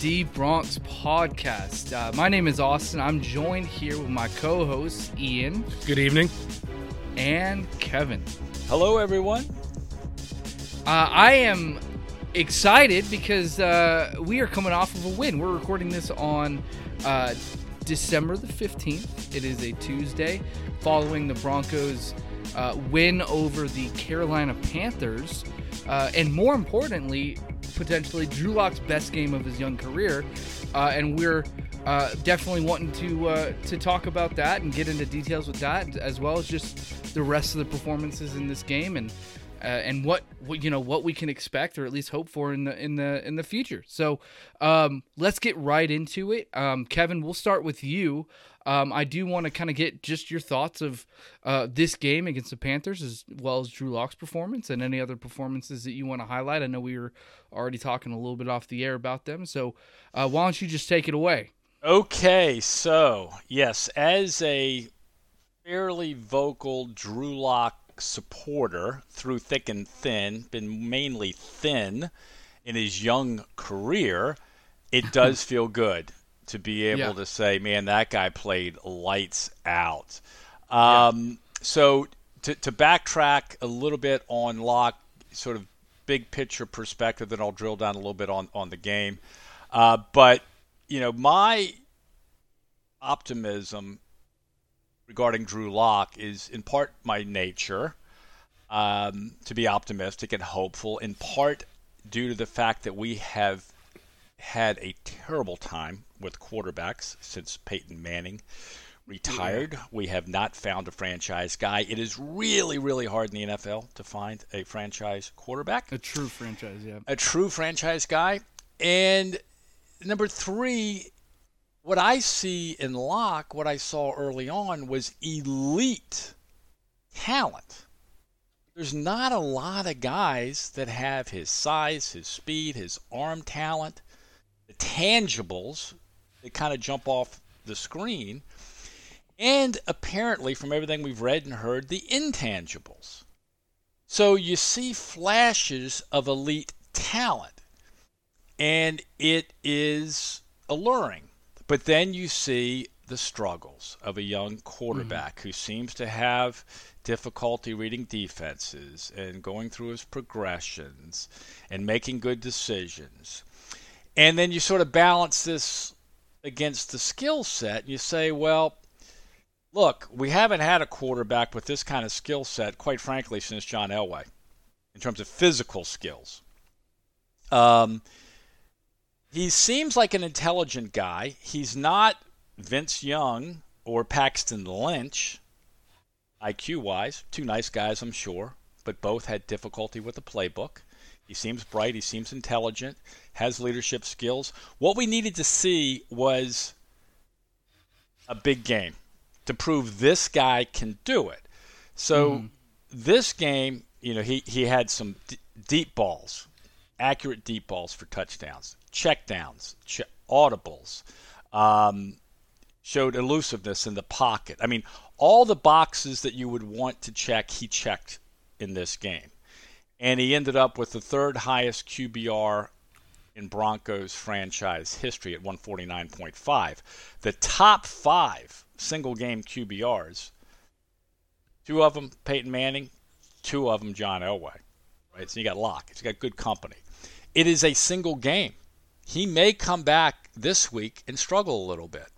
D Bronx podcast. Uh, my name is Austin. I'm joined here with my co hosts, Ian. Good evening. And Kevin. Hello, everyone. Uh, I am excited because uh, we are coming off of a win. We're recording this on uh, December the 15th. It is a Tuesday following the Broncos' uh, win over the Carolina Panthers. Uh, and more importantly, potentially Drew Lock's best game of his young career. Uh, and we're uh, definitely wanting to uh, to talk about that and get into details with that, as well as just the rest of the performances in this game and uh, and what, what you know what we can expect or at least hope for in the in the in the future. So um, let's get right into it. Um, Kevin, we'll start with you. Um, I do want to kind of get just your thoughts of uh, this game against the Panthers, as well as Drew Lock's performance and any other performances that you want to highlight. I know we were already talking a little bit off the air about them, so uh, why don't you just take it away? Okay, so yes, as a fairly vocal Drew Lock supporter through thick and thin, been mainly thin in his young career, it does feel good to be able Yeah. to say, man, that guy played lights out. Um, So to, to backtrack a little bit on Lock, sort of big picture perspective, then I'll drill down a little bit on, on the game. Uh, but, you know, my optimism regarding Drew Lock is in part my nature um, to be optimistic and hopeful, in part due to the fact that we have had a terrible time with quarterbacks since Peyton Manning retired. We have not found a franchise guy. It is really, really hard in the NFL to find a franchise quarterback A true franchise, yeah. a true franchise guy. And number three, what I see in Lock, what I saw early on was elite talent. There's not a lot of guys that have his size, his speed, his arm talent, tangibles that kind of jump off the screen, and apparently, from everything we've read and heard, the intangibles. So you see flashes of elite talent, and it is alluring. But then you see the struggles of a young quarterback mm-hmm. who seems to have difficulty reading defenses and going through his progressions and making good decisions. And then you sort of balance this against the skill set and you say, well, look, we haven't had a quarterback with this kind of skill set, quite frankly, since John Elway, in terms of physical skills. Um, he seems like an intelligent guy. He's not Vince Young or Paxton Lynch, IQ wise. Two nice guys, I'm sure, but both had difficulty with the playbook. He seems bright, he seems intelligent, has leadership skills. What we needed to see was a big game to prove this guy can do it. So this game, you know, he, he had some d- deep balls, accurate deep balls for touchdowns, check downs, ch- audibles, um, showed elusiveness in the pocket. I mean, all the boxes that you would want to check, he checked in this game. And he ended up with the third highest QBR in Broncos franchise history at 149.5. The top five single game QBRs, two of them Peyton Manning, two of them John Elway. Right? So you got Lock. He's got good company. It is a single game. He may come back this week and struggle a little bit.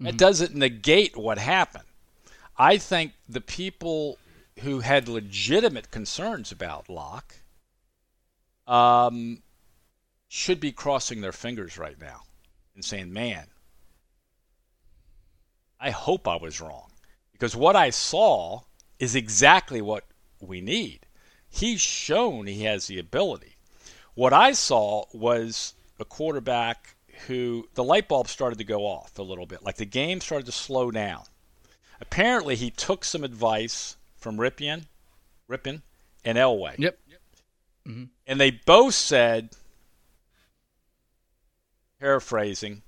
That mm-hmm. doesn't negate what happened. I think the people who had legitimate concerns about Lock um, should be crossing their fingers right now and saying, man, I hope I was wrong. Because what I saw is exactly what we need. He's shown he has the ability. What I saw was a quarterback who the light bulb started to go off a little bit, like the game started to slow down. Apparently, he took some advice from Rypien, Rypien, and Elway, Yep. and they both said, paraphrasing,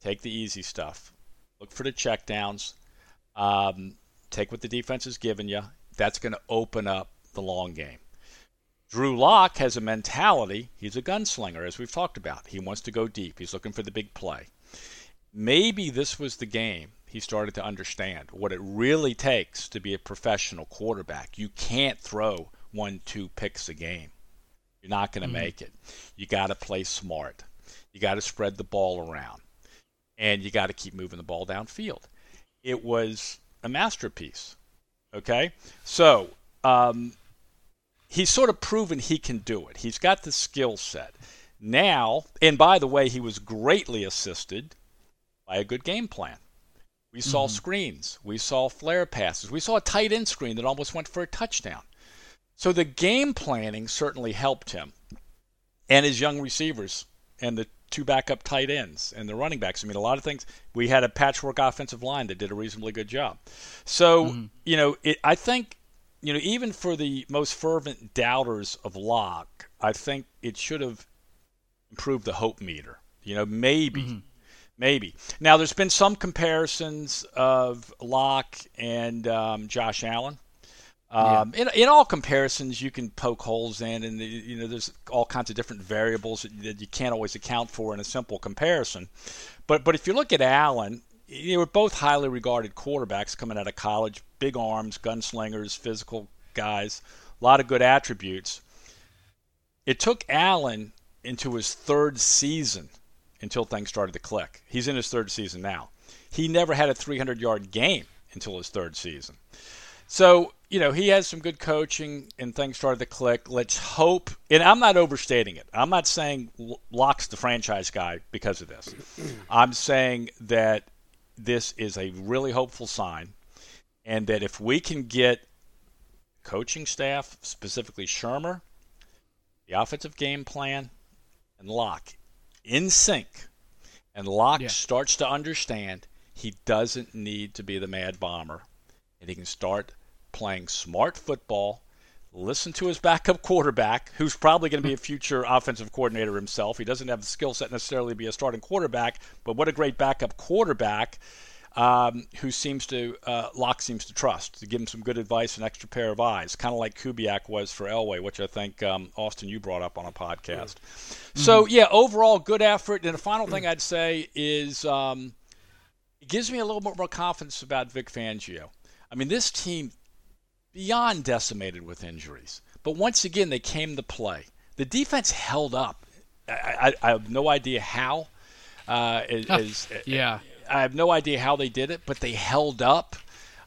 take the easy stuff, look for the checkdowns, um, take what the defense is giving you. That's going to open up the long game. Drew Lock has a mentality. He's a gunslinger, as we've talked about. He wants to go deep. He's looking for the big play. Maybe this was the game he started to understand what it really takes to be a professional quarterback. You can't throw one, two picks a game. You're not going to mm-hmm. make it. You got to play smart. You got to spread the ball around. And you got to keep moving the ball downfield. It was a masterpiece. Okay? So, um, he's sort of proven he can do it. He's got the skill set. Now, and by the way, he was greatly assisted by a good game plan. We saw mm-hmm. screens, we saw flare passes, we saw a tight end screen that almost went for a touchdown. So the game planning certainly helped him and his young receivers and the two backup tight ends and the running backs. I mean, a lot of things. We had a patchwork offensive line that did a reasonably good job. So, mm-hmm. you know, it, I think, you know, even for the most fervent doubters of Lock, I think it should have improved the hope meter. You know, maybe. Mm-hmm. Maybe. Now, there's been some comparisons of Lock and um, Josh Allen. Um, yeah. in, in all comparisons, you can poke holes in, and you know there's all kinds of different variables that you can't always account for in a simple comparison. But but if you look at Allen, they were both highly regarded quarterbacks coming out of college, big arms, gunslingers, physical guys, a lot of good attributes. It took Allen into his third season until things started to click. He's in his third season now. He never had a 300 yard game until his third season. So, you know, he has some good coaching and things started to click. Let's hope, and I'm not overstating it. I'm not saying Lock's the franchise guy because of this. I'm saying that this is a really hopeful sign, and that if we can get coaching staff, specifically Shurmur, the offensive game plan, and Lock in sync, and Lock yeah. starts to understand he doesn't need to be the mad bomber, and he can start playing smart football. Listen to his backup quarterback, who's probably going to be a future offensive coordinator himself. He doesn't have the skill set necessarily to be a starting quarterback, but what a great backup quarterback um, who seems to uh, Lock seems to trust to give him some good advice, an extra pair of eyes, kind of like Kubiak was for Elway, which I think um, Austin you brought up on a podcast. Mm-hmm. So yeah, overall good effort. And the final thing I'd say is um, it gives me a little bit more confidence about Vic Fangio. I mean, this team beyond decimated with injuries. But once again, they came to play. The defense held up. I, I, I have no idea how. Uh, is, yeah. I have no idea how they did it, but they held up.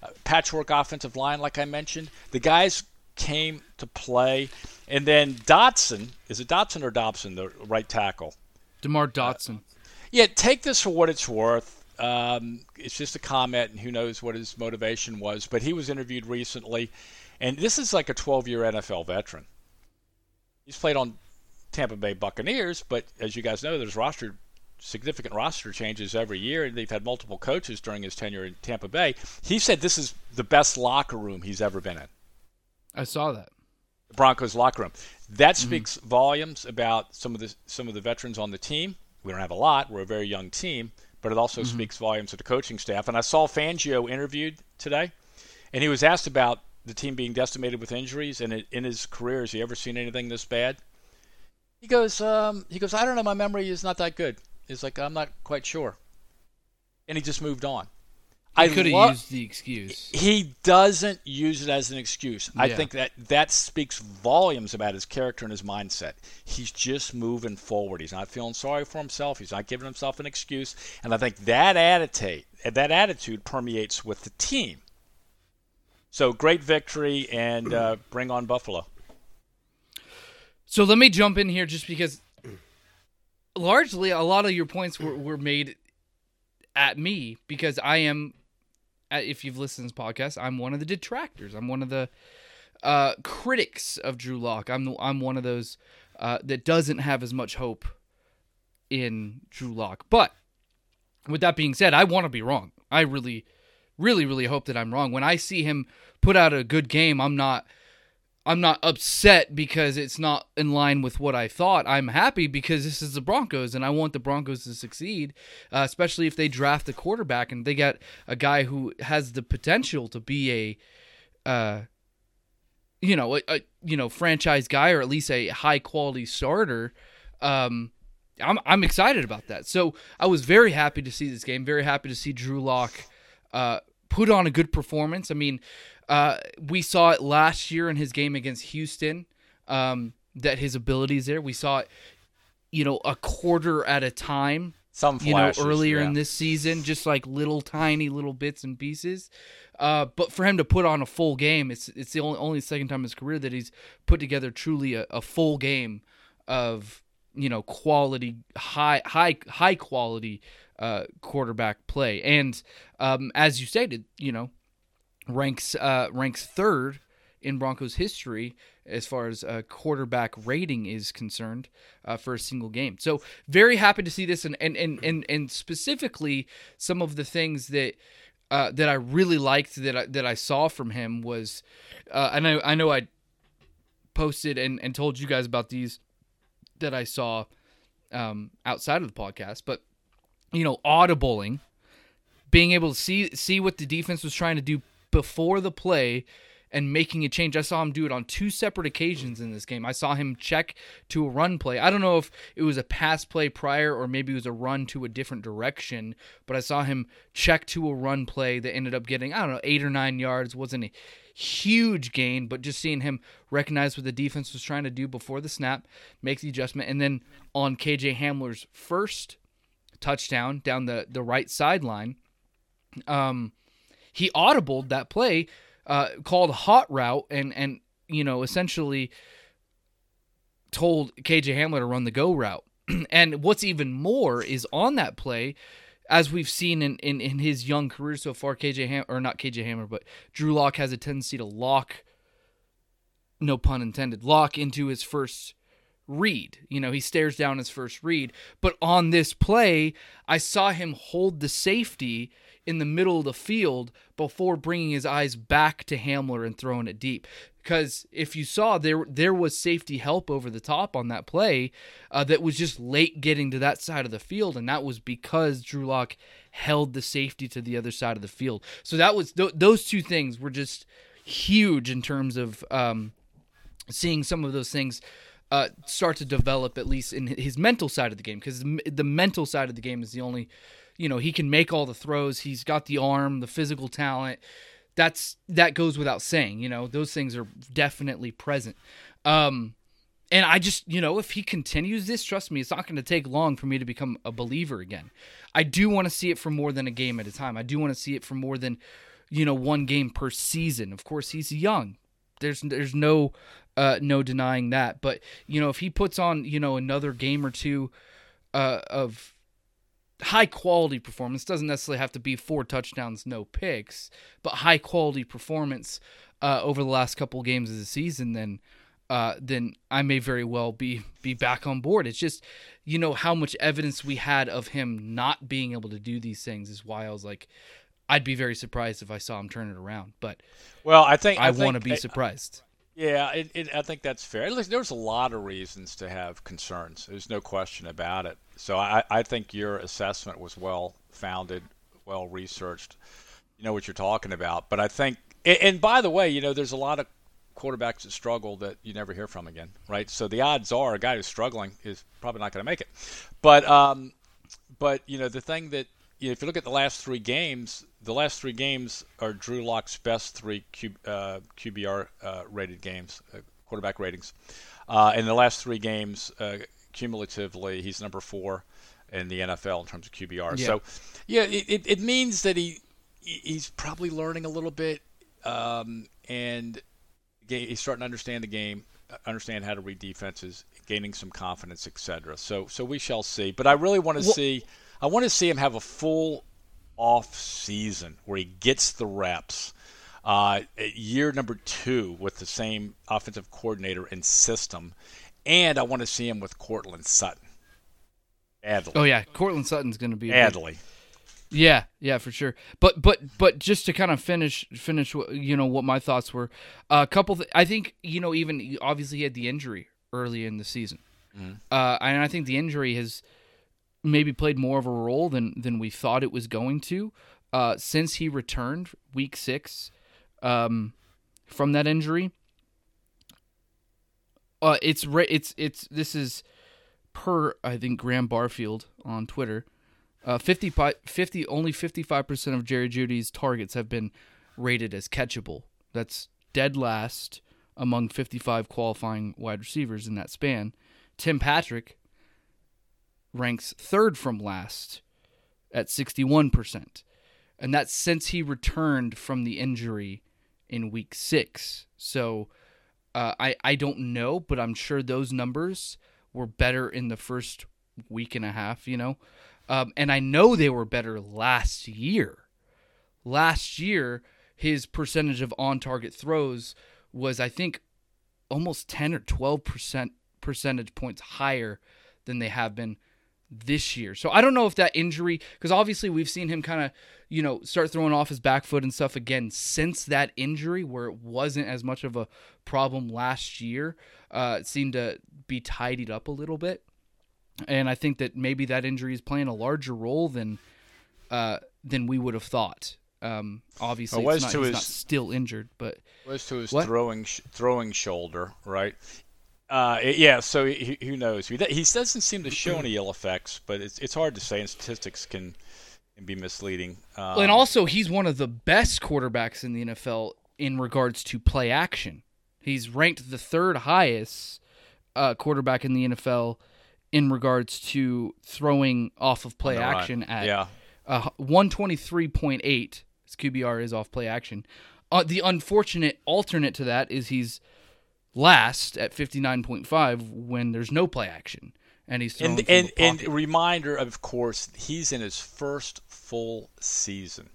Uh, patchwork offensive line, like I mentioned. The guys came to play. And then Dotson, is it Dotson or Dobson, the right tackle? DeMar Dotson. Uh, yeah, take this for what it's worth. Um, it's just a comment, and who knows what his motivation was. But he was interviewed recently, and this is like a 12-year NFL veteran. He's played on Tampa Bay Buccaneers, but as you guys know, there's roster significant roster changes every year, and they've had multiple coaches during his tenure in Tampa Bay. He said this is the best locker room he's ever been in. I saw that. Broncos locker room. That mm-hmm. speaks mm-hmm. volumes about some of the some of the veterans on the team. We don't have a lot. We're a very young team, but it also mm-hmm. speaks volumes to the coaching staff. And I saw Fangio interviewed today, and he was asked about the team being decimated with injuries, and in his career, has he ever seen anything this bad? He goes, um, he goes, I don't know. My memory is not that good. He's like, I'm not quite sure, and he just moved on. He could have lo- used the excuse. He doesn't use it as an excuse. Yeah. I think that that speaks volumes about his character and his mindset. He's just moving forward. He's not feeling sorry for himself. He's not giving himself an excuse. And I think that attitude, that attitude permeates with the team. So great victory and uh, bring on Buffalo. So let me jump in here just because largely a lot of your points were, were made at me because I am if you've listened to this podcast, I'm one of the detractors. I'm one of the uh, critics of Drew Lock. I'm I'm one of those uh, that doesn't have as much hope in Drew Lock. But with that being said, I want to be wrong. I really, really, really hope that I'm wrong. When I see him put out a good game, I'm not I'm not upset because it's not in line with what I thought. I'm happy because this is the Broncos and I want the Broncos to succeed, uh, especially if they draft a quarterback and they get a guy who has the potential to be a, uh, you know, a, a you know franchise guy or at least a high quality starter. Um, I'm I'm excited about that. So I was very happy to see this game. Very happy to see Drew Lock uh, put on a good performance. I mean, uh, we saw it last year in his game against Houston um, that his abilities there. We saw it, you know, a quarter at a time. Some flashes, you know earlier yeah. in this season, just like little tiny little bits and pieces. Uh, but for him to put on a full game, it's it's the only only second time in his career that he's put together truly a, a full game of you know quality high high high quality uh, quarterback play. And um, as you stated, you know ranks uh, ranks third in Broncos history as far as a quarterback rating is concerned uh, for a single game. So very happy to see this, and and and and, and specifically some of the things that. Uh, that I really liked that I, that I saw from him was, uh, and I, I know I posted and, and told you guys about these that I saw um, outside of the podcast, but you know, audibling, being able to see see what the defense was trying to do before the play and making a change. I saw him do it on two separate occasions in this game. I saw him check to a run play. I don't know if it was a pass play prior or maybe it was a run to a different direction, but I saw him check to a run play that ended up getting, I don't know, eight or nine yards. Wasn't a huge gain, but just seeing him recognize what the defense was trying to do before the snap, make the adjustment. And then on KJ Hamler's first touchdown down the, the right sideline, um, he audibled that play uh, called hot route and and you know essentially told KJ Hamler to run the go route. and what's even more is on that play, as we've seen in, in, in his young career so far, KJ Ham or not KJ Hamler, but Drew Lock has a tendency to lock, no pun intended, lock into his first read. You know, he stares down his first read. But on this play, I saw him hold the safety in the middle of the field before bringing his eyes back to Hamler and throwing it deep. Because if you saw there, there was safety help over the top on that play uh, that was just late getting to that side of the field, and that was because Drew Lock held the safety to the other side of the field. So that was th- those two things were just huge in terms of um, seeing some of those things uh, start to develop at least in his mental side of the game because the mental side of the game is the only you know he can make all the throws. He's got the arm the physical talent. That's that goes without saying you know those things are definitely present. Um and i just you know if he continues this trust me it's not going to take long for me to become a believer again. I do want to see it for more than a game at a time. I do want to see it for more than you know one game per season. Of course he's young. There's there's no uh no denying that. But you know if he puts on you know another game or two uh of high quality performance doesn't necessarily have to be four touchdowns no picks but high quality performance uh, over the last couple of games of the season then uh, then I may very well be be back on board. It's just, you know, how much evidence we had of him not being able to do these things is why I was like, I'd be very surprised if I saw him turn it around. But well, I think I, I want to be surprised. Yeah, it, it, I think that's fair. There's a lot of reasons to have concerns. There's no question about it. So I, I think your assessment was well founded, well researched. You know what you're talking about. But I think, and, and by the way, you know, there's a lot of quarterbacks that struggle that you never hear from again, right? So the odds are a guy who's struggling is probably not going to make it. But um, but you know the thing that you know, if you look at the last three games, the last three games are Drew Lock's best three Q, uh, QBR uh, rated games, uh, quarterback ratings. Uh, in the last three games, uh, cumulatively, he's number four in the NFL in terms of QBR. Yeah. So, yeah, it, it, it means that he he's probably learning a little bit, um, and he's starting to understand the game, uh, understand how to read defenses, gaining some confidence, etc. So, so we shall see. But I really want to Well- see. I want to see him have a full off season where he gets the reps. Uh, year number two with the same offensive coordinator and system, and I want to see him with Courtland Sutton. Adley. Oh yeah, Courtland Sutton's going to be a big- Adley. Yeah, yeah, for sure. But but but just to kind of finish finish what you know what my thoughts were. a couple. Th- I think you know even obviously he had the injury early in the season, uh, and I think the injury has maybe played more of a role than than we thought it was going to. Uh, since he returned week six um, from that injury, Uh, it's it's it's this is per I think Graham Barfield on Twitter. Uh, 50, 50 only 55% of Jerry Jeudy's targets have been rated as catchable. That's dead last among 55 qualifying wide receivers in that span. Tim Patrick ranks third from last at 61%. And that's since he returned from the injury in week six. So uh, I, I don't know, but I'm sure those numbers were better in the first week and a half, you know? Um, and I know they were better last year. Last year, his percentage of on target throws was, I think, almost 10 or 12 percent percentage points higher than they have been this year. So I don't know if that injury, because obviously we've seen him kind of, you know, start throwing off his back foot and stuff again since that injury, where it wasn't as much of a problem last year. Uh, it seemed to be tidied up a little bit and I think that maybe that injury is playing a larger role than uh, than we would have thought. Um, obviously, it's was not, to he's his- not still injured, but was to his What? throwing sh- throwing shoulder, right? Uh, yeah, so he, who knows? He, he doesn't seem to show any ill effects, but it's it's hard to say, and statistics can, can be misleading. Um, and also he's one of the best quarterbacks in the NFL in regards to play action. He's ranked the third highest uh, quarterback in the NFL in regards to throwing off of play on the run. action at yeah, uh, 123.8 his QBR is off play action. Uh, the unfortunate alternate to that is he's last at 59.5 when there's no play action and he's and and and reminder, of course, he's in his first full season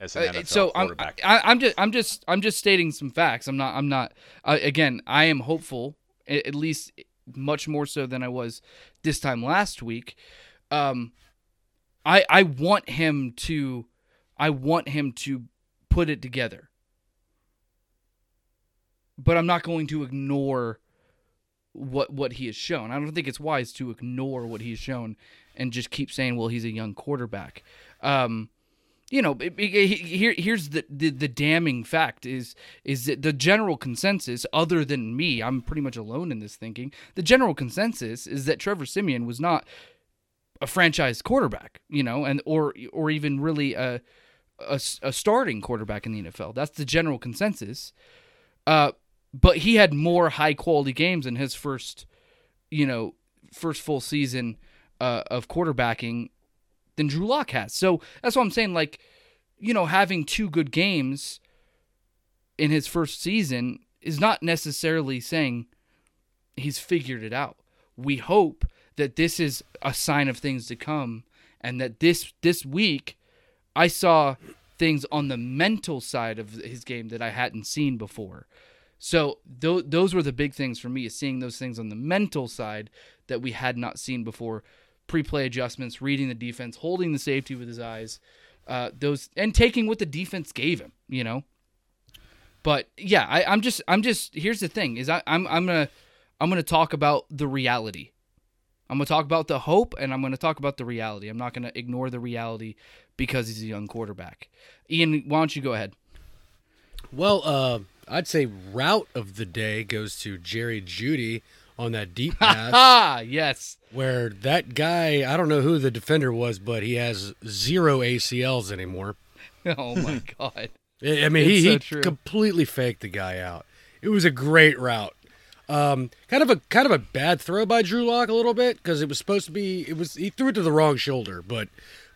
as an Uh, NFL so I'm. I, I'm just I'm just I'm just stating some facts. I'm not I'm not uh, again. I am hopeful at least much more so than I was this time last week. Um, I I want him to I want him to put it together, but I'm not going to ignore what what he has shown. I don't think it's wise to ignore what he's shown and just keep saying, "Well, he's a young quarterback." Um, you know, it- it- here here's the, the the damning fact is is that the general consensus, other than me, I'm pretty much alone in this thinking. The general consensus is that Trevor Siemian was not a franchise quarterback, you know, and or or even really a a, a starting quarterback in the NFL. That's the general consensus. Uh, but he had more high quality games in his first, you know, first full season uh, of quarterbacking than Drew Lock has. So that's what I'm saying. Like, you know, having two good games in his first season is not necessarily saying he's figured it out. We hope that this is a sign of things to come, and that this this week I saw things on the mental side of his game that I hadn't seen before. So th- those were the big things for me is seeing those things on the mental side that we had not seen before. Pre-play adjustments, reading the defense, holding the safety with his eyes, uh, those and taking what the defense gave him. You know. But yeah, I, I'm just I'm just here's the thing is I, I'm I'm gonna I'm gonna talk about the reality. I'm gonna talk about the hope and I'm gonna talk about the reality. I'm not gonna ignore the reality because he's a young quarterback. Ian, why don't you go ahead? Well, uh, I'd say route of the day goes to Jerry Jeudy on that deep pass, Ah, yes. where that guy, I don't know who the defender was, but he has zero ACLs anymore. Oh my god. I mean, It's he, so he completely faked the guy out. It was a great route. Um, kind of a kind of a bad throw by Drew Lock a little bit because it was supposed to be. It was he threw it to the wrong shoulder, but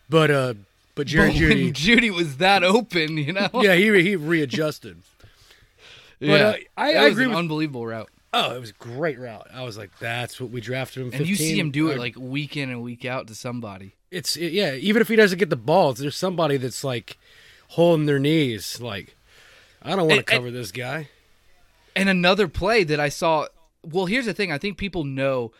but uh but Jerry But Jeudy, Jeudy was that open, you know. yeah, he he readjusted. Yeah. uh, I- I was agree an with- unbelievable route. Oh, it was a great route. I was like, that's what we drafted him. 15. And you see him do it like week in and week out to somebody. it's it, yeah. Even if he doesn't get the ball, there's somebody that's like holding their knees. Like, I don't want to And- cover this guy. And another play that I saw. Well, here's the thing. I think people know,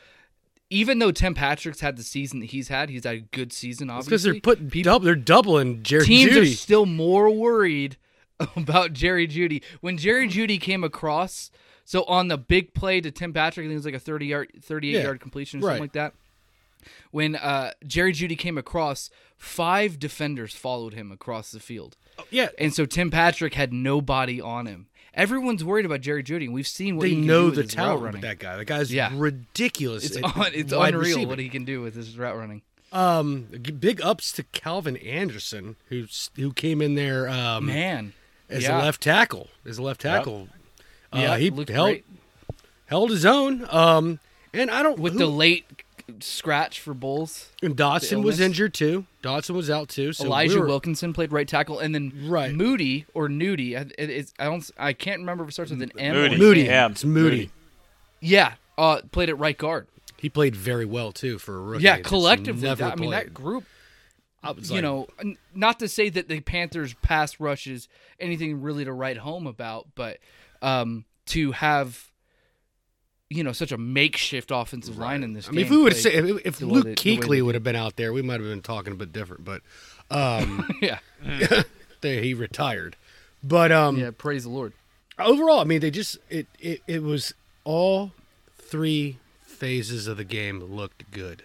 even though Tim Patrick's had the season that he's had, he's had a good season. Obviously, because they're putting people, dub, they're doubling Jerry teams Jeudy. are still more worried about Jerry Jeudy. When Jerry Jeudy came across, so on the big play to Tim Patrick, I think it was like a 30 yard, 38 Yeah, yard completion or something like that. When uh, Jerry Jeudy came across, five defenders followed him across the field. yeah, And so Tim Patrick had nobody on him. everyone's worried about Jerry Jeudy, and we've seen what They he can know the talent running. with that guy. That guy's Yeah. ridiculous. It's it's unreal receiving. what he can do with his route running. Um, big ups to Calvin Anderson, who's who came in there um, Man, as yeah. a left tackle. As a left tackle, uh, yeah, he held great held his own. Um, and I don't with who, the late scratch for Bolles. and Dotson was injured too. Dotson was out too. So Elijah we were- Wilkinson played right tackle, and then Right. Moody or Nudie. I- it- I don't. I can't remember if it starts with an M. Moody. Or Moody. M. It's Moody. Moody. Yeah, uh, played at right guard. He played very well too for a rookie. Yeah, collectively, that, I mean that group. You like, know, n- not to say that the Panthers' pass rush is anything really to write home about, but um, to have, you know, such a makeshift offensive line in this I game. mean, if we would say if, if Luke Kuechly would have been out there, we might have been talking a bit different. But um, yeah, he retired. But um, yeah, praise the Lord. overall, I mean, they just it, it it was all three phases of the game looked good.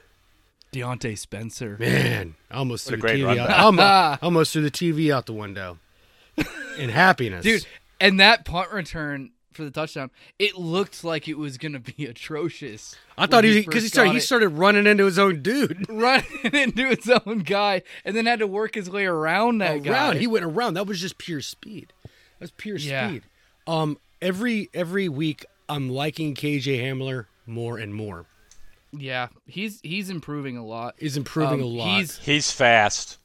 Diontae Spencer. Man, almost What threw the TV out. almost, almost threw the TV out the window in happiness, Dude, and that punt return for the touchdown, it looked like it was going to be atrocious. I thought he because he first started he started running into his own dude. running into his own guy, and then had to work his way around that guy. around. He went around. That was just pure speed. That's pure Yeah. speed. Um, every every week I'm liking KJ Hamler more and more. Yeah, he's he's improving a lot. He's improving Um, a lot. He's He's fast.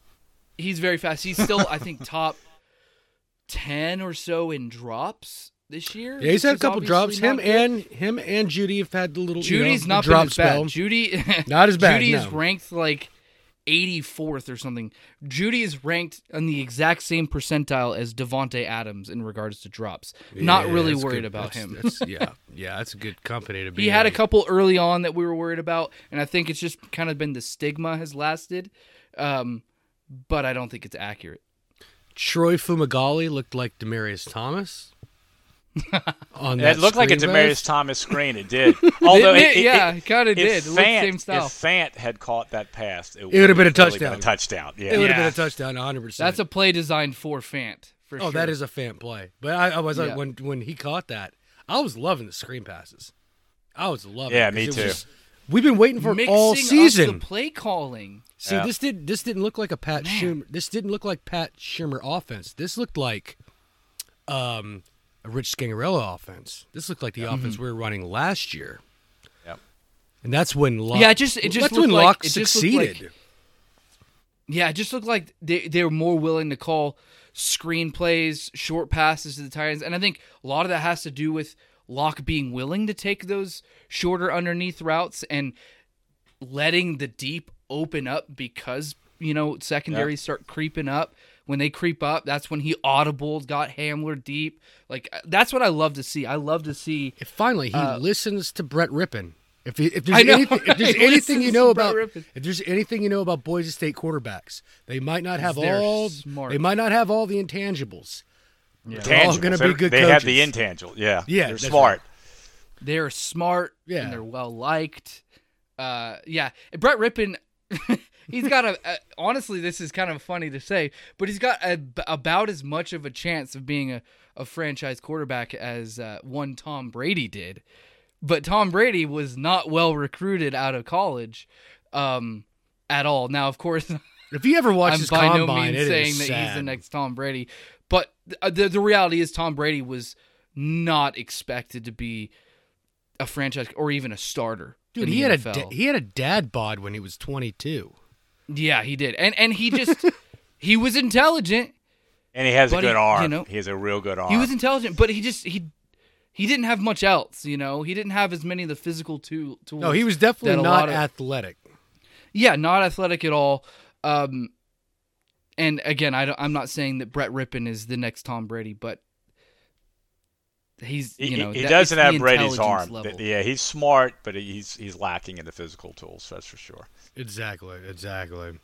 he's very fast. He's still, I think, top ten or so in drops this year. yeah, he's had a couple drops. Him good. and him and Jeudy have had the little you know, Jeudy's the not been drop as spell. bad. Jeudy Not as bad, Jeudy is no. ranked like 84th or something. Jeudy is ranked on the exact same percentile as Davante Adams in regards to drops. not Yeah, really worried good. about That's- him. that's- yeah, yeah, that's a good company to be. he had a couple early on that we were worried about, and I think it's just kind of been the stigma has lasted. Um, but I don't think it's accurate. Troy Fumagalli looked like Demaryius Thomas. on that It looked like a screen Demaryius. Thomas screen. It did. Although Didn't it, it? Yeah, it kinda did. It looked Fant, same style. If Fant had caught that pass, it, would have been a really touchdown. a touchdown. Yeah. It would have Yeah. been a touchdown, 100. percent That's a play designed for Fant. For Oh, sure. that is a Fant play. But I, I was like, when when he caught that, I was loving the screen passes. I was loving. Yeah, it 'cause me it was too. just- we've been waiting for it mixing all up season. the play calling. See, Yeah. this did this didn't look like a Pat Man. Shurmur. This didn't look like Pat Shurmur offense. This looked like um, a Rich Scangarello offense. This looked like the offense mm-hmm. we were running last year. Yep. And that's when Lock, Yeah, it just- it just that's looked when like- Lock it just succeeded. like- Yeah, it just looked like they they were more willing to call screen plays, short passes to the Titans, and I think a lot of that has to do with Lock being willing to take those shorter underneath routes and letting the deep open up because you know secondaries start creeping up. When they creep up, that's when he audibled, got Hamler deep. Like uh, that's what I love to see. I love to see. If finally he Uh, listen to Brett Rypien. If, he, if there's know, anything, if there's anything you know about if there's anything you know about Boise State quarterbacks, they might not have all smart. they might not have all the intangibles. Yeah. They're all gonna be good They have the coaches. intangible. Yeah. Yeah, They're that's smart. they're smart Yeah. and they're well liked. Uh, yeah, Brett Rypien, he's got a, a. Honestly, this is kind of funny to say, but he's got a, about as much of a chance of being a, a franchise quarterback as uh, one Tom Brady did. But Tom Brady was not well recruited out of college, um, at all. Now, of course, If you ever watch I'm his by no means saying that he's the next Tom Brady, but the, the the reality is Tom Brady was not expected to be a franchise or even a starter. Dude, he had NFL. a da- he had a dad bod when he was 22. Yeah, he did, and and he just he was intelligent. And he has a good he- arm. you know, he has a real good arm. He was intelligent, but he just he he didn't have much else. You know, he didn't have as many of the physical tool, tools. No, he was definitely not of- athletic. Yeah, not athletic at all. Um, and again, I don't, I'm not saying that Brett Rypien is the next Tom Brady, but he's He, you know he that- doesn't have Brady's arm. level. Yeah, he's smart, but he's he's lacking in the physical tools. That's for sure. Exactly, exactly.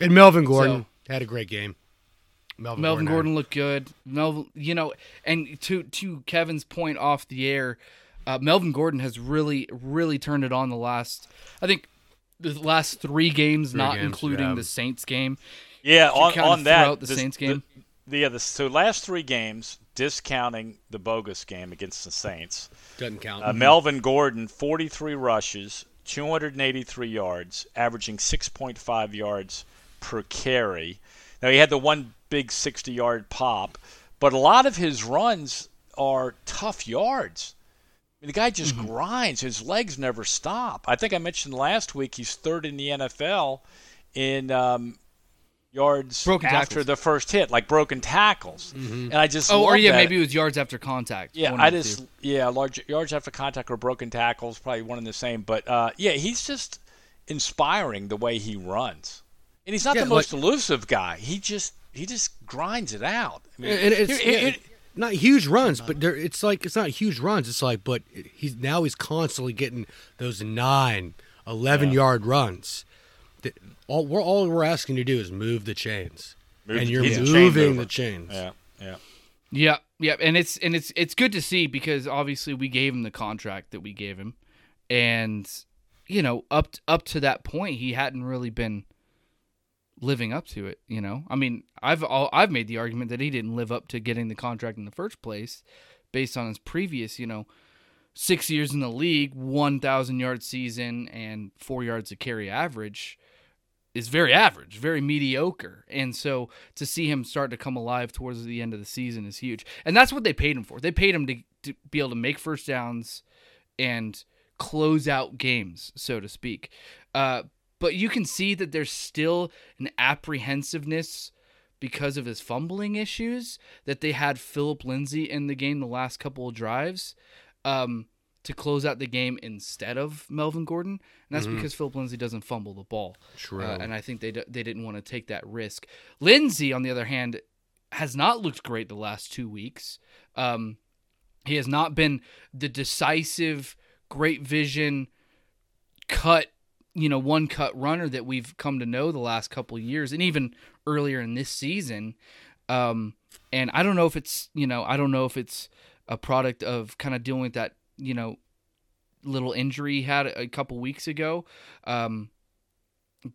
And Melvin Gordon had a great game. Melvin, Melvin had- Gordon looked good. Melvin, you know, and to to Kevin's point off the air, uh, Melvin Gordon has really really turned it on the last. I think the last three games, not games, including yeah. the Saints game. Yeah, you on, on that, throughout the Saints game? the other so last three games, discounting the bogus game against the Saints. Doesn't count. Uh, Melvin Gordon, 43 rushes, 283 yards, averaging 6.5 yards per carry. Now he had the one big 60-yard pop, but a lot of his runs are tough yards. I mean, the guy just grinds. His legs never stop. I think I mentioned last week he's third in the NFL in um, yards Broken after tackles. the first hit, like broken tackles. And I just Oh, or yeah, that. maybe it was yards after contact. Yeah, I just two. yeah, large yards after contact or broken tackles, probably one and the same. But uh, yeah, he's just inspiring the way he runs, and he's not Yeah, the most elusive guy. He just he just grinds it out. I mean, and it's it- it- yeah, not huge runs, but there, it's like it's not huge runs. It's like, but he's now he's constantly getting those nine, 11 yard runs. That all we're all we're asking to do is move the chains, Move- and you're he's chain moving the chains. yeah, yeah. Yeah, yeah, and it's and it's it's good to see because obviously we gave him the contract that we gave him, and you know up up to that point he hadn't really been living up to it. You know, I mean, I've all, I've made the argument that he didn't live up to getting the contract in the first place, based on his previous, you know, six years in the league, one thousand yard season and four yards a carry average is very average, very mediocre. And so to see him start to come alive towards the end of the season is huge. And that's what they paid him for. They paid him to, to be able to make first downs and close out games, so to speak. Uh, but you can see that there's still an apprehensiveness because of his fumbling issues that they had Philip Lindsay in the game the last couple of drives. Um, to close out the game instead of Melvin Gordon, and that's because Philip Lindsay doesn't fumble the ball. True. Uh, and I think they d- they didn't want to take that risk. Lindsay, on the other hand, has not looked great the last two weeks. Um, he has not been the decisive, great vision, cut, you know, one cut runner that we've come to know the last couple of years, and even earlier in this season. Um, and I don't know if it's you know I don't know if it's a product of kind of dealing with that you know little injury he had a couple weeks ago. Um,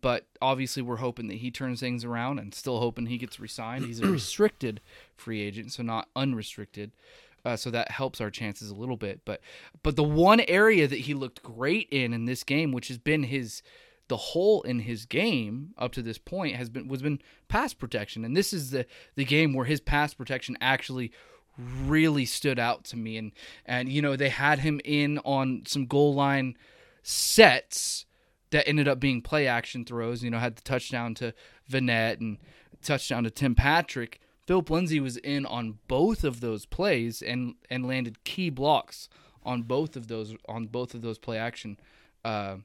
but obviously, we're hoping that he turns things around and still hoping he gets re-signed. He's a restricted free agent, so not unrestricted. Uh, so that helps our chances a little bit. But but the one area that he looked great in in this game, which has been his the hole in his game up to this point, has been was been pass protection, and this is the the game where his pass protection actually really stood out to me. And and you know they had him in on some goal line sets that ended up being play action throws you know had the touchdown to Vannett and touchdown to Tim Patrick. Philip Lindsay was in on both of those plays and and landed key blocks on both of those on both of those play action uh,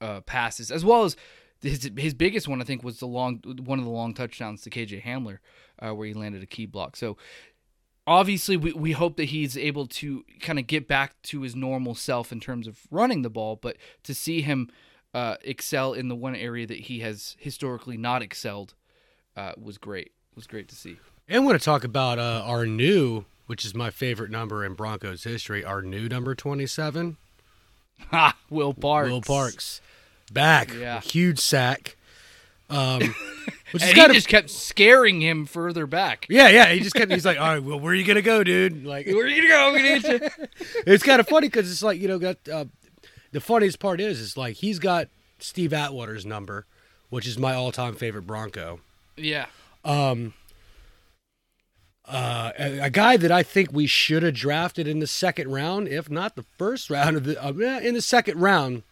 uh, passes as well as his his biggest one I think was the long one of the long touchdowns to KJ Hamler uh, where he landed a key block. So obviously we, we hope that he's able to kind of get back to his normal self in terms of running the ball but to see him uh, excel in the one area that he has historically not excelled uh, was great was great to see And want to talk about uh, our new, which is my favorite number in Broncos history, our new number 27, ha Will Parks Will Parks. Back. Yeah. Huge sack. Um, which is and kind he of, just kept scaring him further back yeah, yeah. He just kept, he's like, all right, well, where are you to go, dude? Like, where are you gonna go I'm gonna it's kind of funny because it's like, you know, got uh, the funniest part is, is like he's got Steve Atwater's number, which is my all time favorite Bronco. yeah Um, uh, a, a guy that I think we should have drafted in the second round, if not the first round of the uh, in the second round,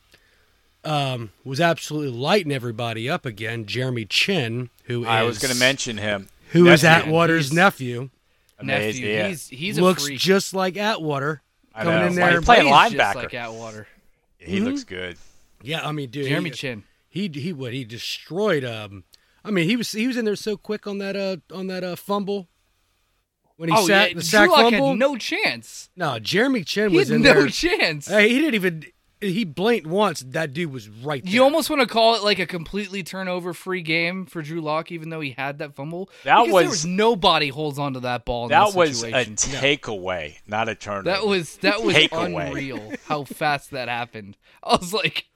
um, was absolutely lighting everybody up again. Jeremy Chinn, who I was going to mention him. who is Nephew. Atwater's He's- nephew, Amazing, nephew yeah. he's he's looks a freak just like Atwater. I coming know. in Why there he playing Plays just linebacker. like Atwater he looks good. Yeah, I mean, dude, Jeremy he, Chinn he he what he destroyed. Um, I mean, he was he was in there so quick on that uh on that uh fumble when he oh sat yeah the sack Drew Lock fumble. had no chance no, Jeremy Chinn he was had in no there. chance Hey, he didn't even. He blinked once. That dude was right there. You almost want to call it like a completely turnover free game for Drew Lock, even though he had that fumble. That Because there was- was nobody holds onto that ball. In That this was a situation. takeaway, not a turnover. that was that was Takeaway. unreal. How fast that happened. I was like,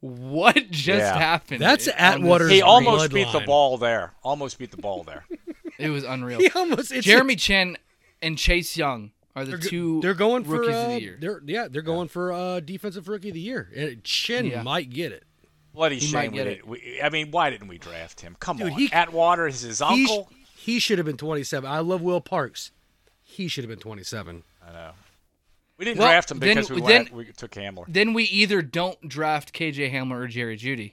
"What just Yeah. happened?" That's on this Atwater's He screen? almost beat the ball there. Almost beat the ball there. It was unreal. He almost it's, Jeremy Chinn and Chase Young are the They're, two. they're going for rookies uh, of the year. They're yeah, they're going for uh, defensive rookie of the year. And Chinn Yeah. might get it. Bloody He shame we get didn't. We, I mean, why didn't we draft him? Come Dude, on, he- Atwater is his He, sh- uncle. he should have been 27. I love Will Parks. He should have been 27. I know. We didn't Well, draft him then- because we, then- we took Hamler. then we either don't draft KJ Hamler or Jerry Jeudy.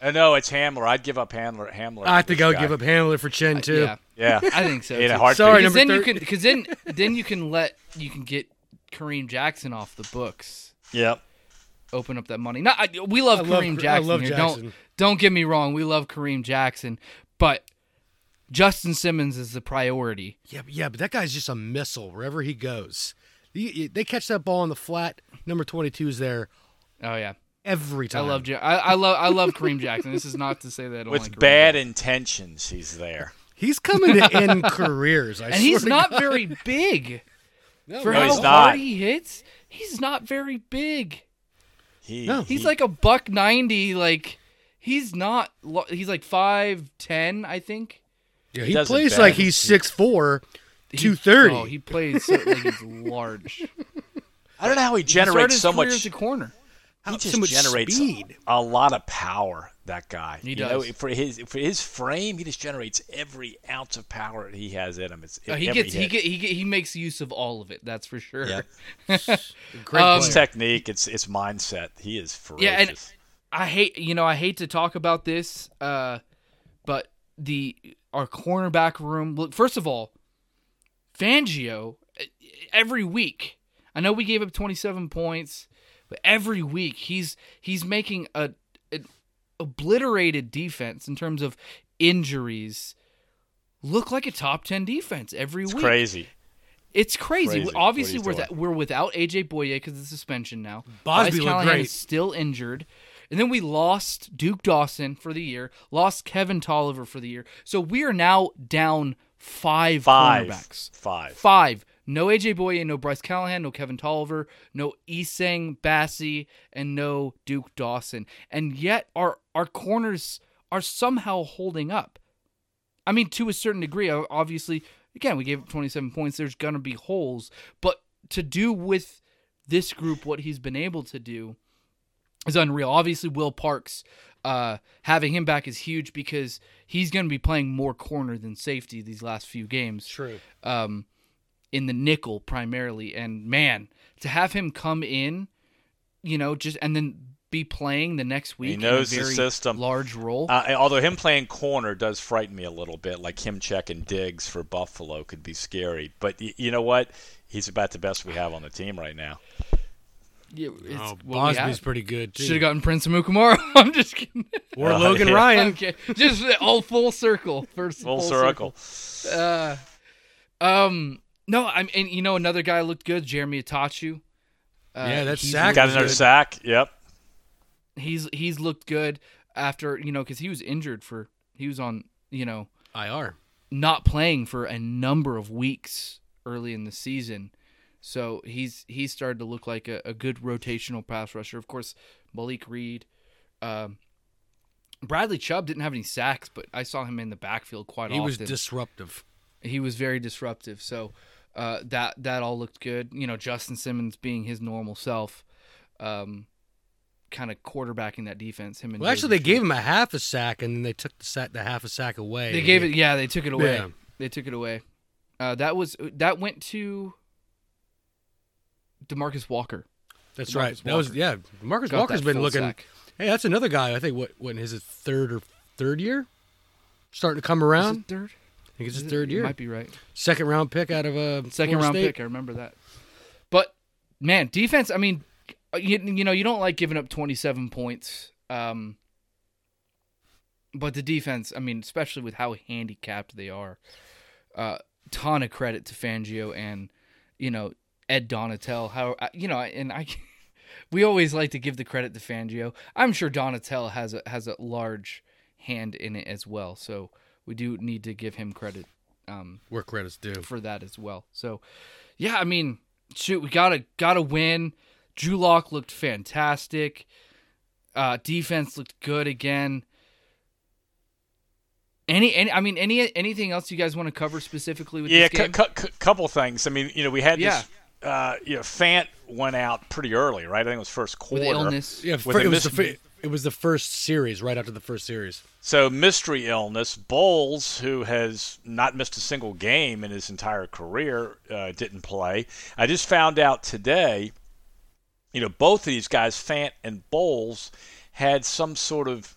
Uh, no, it's Hamler. I'd give up Hamler. Hamler. I think I'll guy. give up Hamler for Chinn too. Yeah, Yeah, I think so. In a too. heartbeat. Sorry, Because number then you can, because then then you can let you can get Kareem Jackson off the books. Yep. Open up that money. Not I, we love I love- Kareem I Jackson love here. Jackson. Don't don't get me wrong. We love Kareem Jackson, but Justin Simmons is the priority. Yeah, but- yeah, but that guy's just a missile wherever he goes. You- you- They catch that ball on the flat. Number 22 is there Oh yeah, every time. I time. love Ja- I, I love I love Kareem Jackson. This is not to say that I don't With like bad Jackson. intentions, he's there. He's coming to end careers. I and swear he's to not God. very big No, for No, how he's hard not. he hits. He's not very big. He, No. He's he- like a buck ninety. Like he's not. He's like five ten, I think. Yeah, he doesn't plays bend. like he's 6'4", He- 230. Oh, he plays so, like he's large. I don't know how he He generates his so much. as a corner. He just so much generates speed. a lot of power. That guy. He you Know, for his for his frame, he just generates every ounce of power he has in him. It's Uh, he gets he get he get, he makes use of all of it. That's for sure. Yeah. Great Um, It's technique. It's it's mindset. He is ferocious. Yeah, and I hate you know I hate to talk about this, uh, but the our cornerback room. Look, first of all, Fangio every week. I know we gave up 27 points, but every week he's he's making a, an obliterated defense in terms of injuries look like a top 10 defense every week. it's week. crazy. It's crazy. Crazy Obviously, we're he's that, we're without AJ Bouye because of the suspension now. Bassey Bryce looked great. is still injured, and then we lost Duke Dawson for the year, lost Kevin Tolliver for the year. So we are now down five, Five. cornerbacks. Five. Five. No AJ Bouye, no Bryce Callahan, no Kevin Tolliver, no Essang Bassey, and no Duke Dawson. And yet our our corners are somehow holding up. I mean, to a certain degree. Obviously, again, we gave up 27 points. There's gonna be holes, but to do with this group what he's been able to do is unreal. Obviously, Will Parks, uh, having him back is huge because he's going to be playing more corner than safety these last few games True. um, in the nickel primarily. And man, to have him come in, you know, just and then be playing the next week He knows the in a very system. large role. Uh, although him playing corner does frighten me a little bit, like him checking digs for Buffalo could be scary. But y- you know what? He's about the best we have on the team right now. yeah, it's Oh, what Bassey's have. pretty good too. Should have gotten Prince Amukamara. I'm just kidding. or Uh, Logan yeah. Ryan. okay, just all full circle. First Full, circle. Uh, um, no, I'm and you know another guy looked good, Jeremy Attaochu. Uh, Yeah, that's he's sack Got another good. sack. Yep. He's he's looked good after you know because he was injured for he was on you know IR. not playing for a number of weeks early in the season. So he's he's started to look like a, a good rotational pass rusher. Of course, Malik Reed, um, Bradley Chubb didn't have any sacks, but I saw him in the backfield quite He often. He was disruptive. he was very disruptive. So uh, that that all looked good. You know, Justin Simmons being his normal self, um, kind of quarterbacking that defense. Him and Well, actually, they gave him a half a sack, and then they took the sack, the half a sack away. They gave it. Yeah, they took it away. Yeah. They took it away. Uh, that was that went to Demarcus Walker. That's Demarcus right. That was yeah. Marcus Got Walker's been looking. sack. Hey, that's another guy. I think what in his third or third year, starting to come around. third? I think it's Is his third year. Might be right. Second round pick out of a Second round pick. I remember that. But man, defense. I mean, you, you know, you don't like giving up 27 points. Um, but the defense. I mean, especially with how handicapped they are. Uh, ton of credit to Fangio and you know Ed Donatell. How uh, you know, and I. We always like to give the credit to Fangio. I'm sure Donatell has a has a large hand in it as well. So we do need to give him credit. Um, Where credits due. for that as well. So, yeah, I mean, shoot, we gotta gotta win. Drew Lock looked fantastic. Uh, defense looked good again. Any, any, I mean, any, anything else you guys want to cover specifically with Yeah, this game? cu- cu- couple things. I mean, you know, we had Yeah. this. Uh, you know, Fant went out pretty early, right? I think it was first with quarter. illness. Yeah, With it was the mis- fir- it was the first series right after the first series. So mystery illness. Bolles, who has not missed a single game in his entire career, uh, didn't play. I just found out today. You know, both of these guys, Fant and Bolles, had some sort of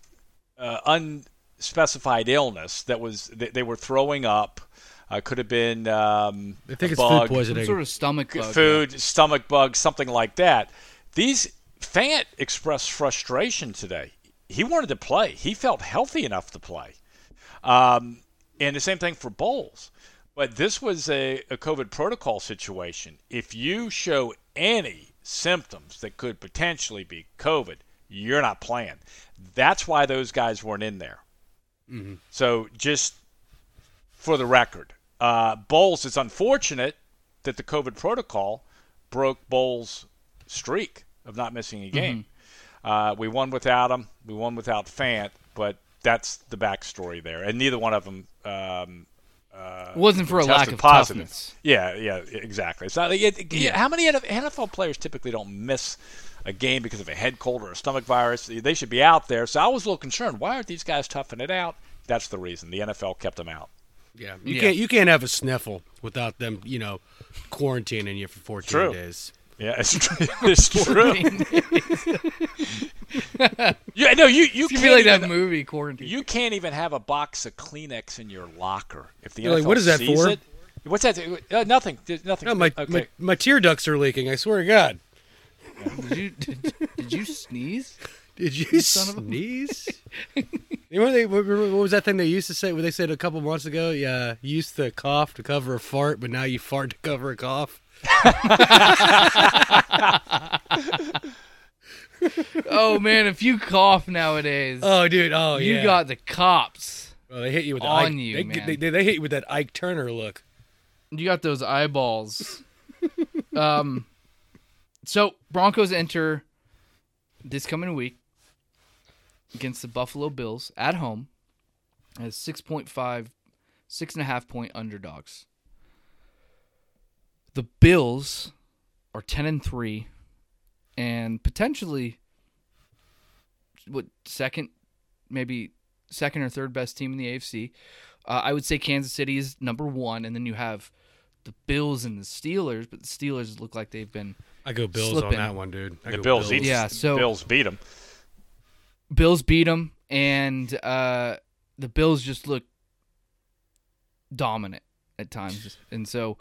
uh, unspecified illness that was they, they were throwing up. Uh, could have been um, I think a it's bug, food poisoning. Some sort of stomach bug. food, stomach bug, something like that. These Fant expressed frustration today. He wanted to play. He felt healthy enough to play. Um, and the same thing for Bolles. But this was a, a COVID protocol situation. If you show any symptoms that could potentially be COVID, you're not playing. That's why those guys weren't in there. So just for the record, uh, Bolles, it's unfortunate that the COVID protocol broke Bolles' streak of not missing a game. Uh, we won without him. We won without Fant, but that's the backstory there. And neither one of them um, It wasn't for a lack of positive. toughness. Yeah, yeah, exactly. It's not, it, it- How many NFL players typically don't miss a game because of a head cold or a stomach virus? They should be out there. So I was a little concerned. Why aren't these guys toughing it out? That's the reason. The NFL kept them out. yeah, you Yeah. can't you can't have a sniffle without them, you know, quarantining you for 14 True. days. Yeah, it's true. It's true. yeah, no, you you It's can't be like even, that movie Quarantine. You can't even have a box of Kleenex in your locker if the You're like, what is that sees for? It, what's that? Uh, nothing. There's Nothing. No, my, okay. my my tear ducts are leaking. I swear to God. Did you did, did you sneeze? Did you son of a- sneeze? you know, they, what, what was that thing they used to say? What they said a couple months ago? Yeah, you used to cough to cover a fart, but now you fart to cover a cough. Oh man, if you cough nowadays, Oh, dude. Oh, you yeah. got the cops. Oh, they hit you with the on Ike, you, they, man. They, they, they hit you with that Ike Turner look. You got those eyeballs. um, so Broncos enter this coming week against the Buffalo Bills at home as 6.5, six and a half point underdogs. The Bills are 10 and 3 and potentially what second maybe second or third best team in the AFC. Uh, I would say Kansas City is number 1 and then you have the Bills and the Steelers, but the Steelers look like they've been I go Bills Slipping. on that one, dude. I the go Bills, eat- Yeah, so- Bills beat them. Bills beat them, and uh, the Bills just look dominant at times. And so,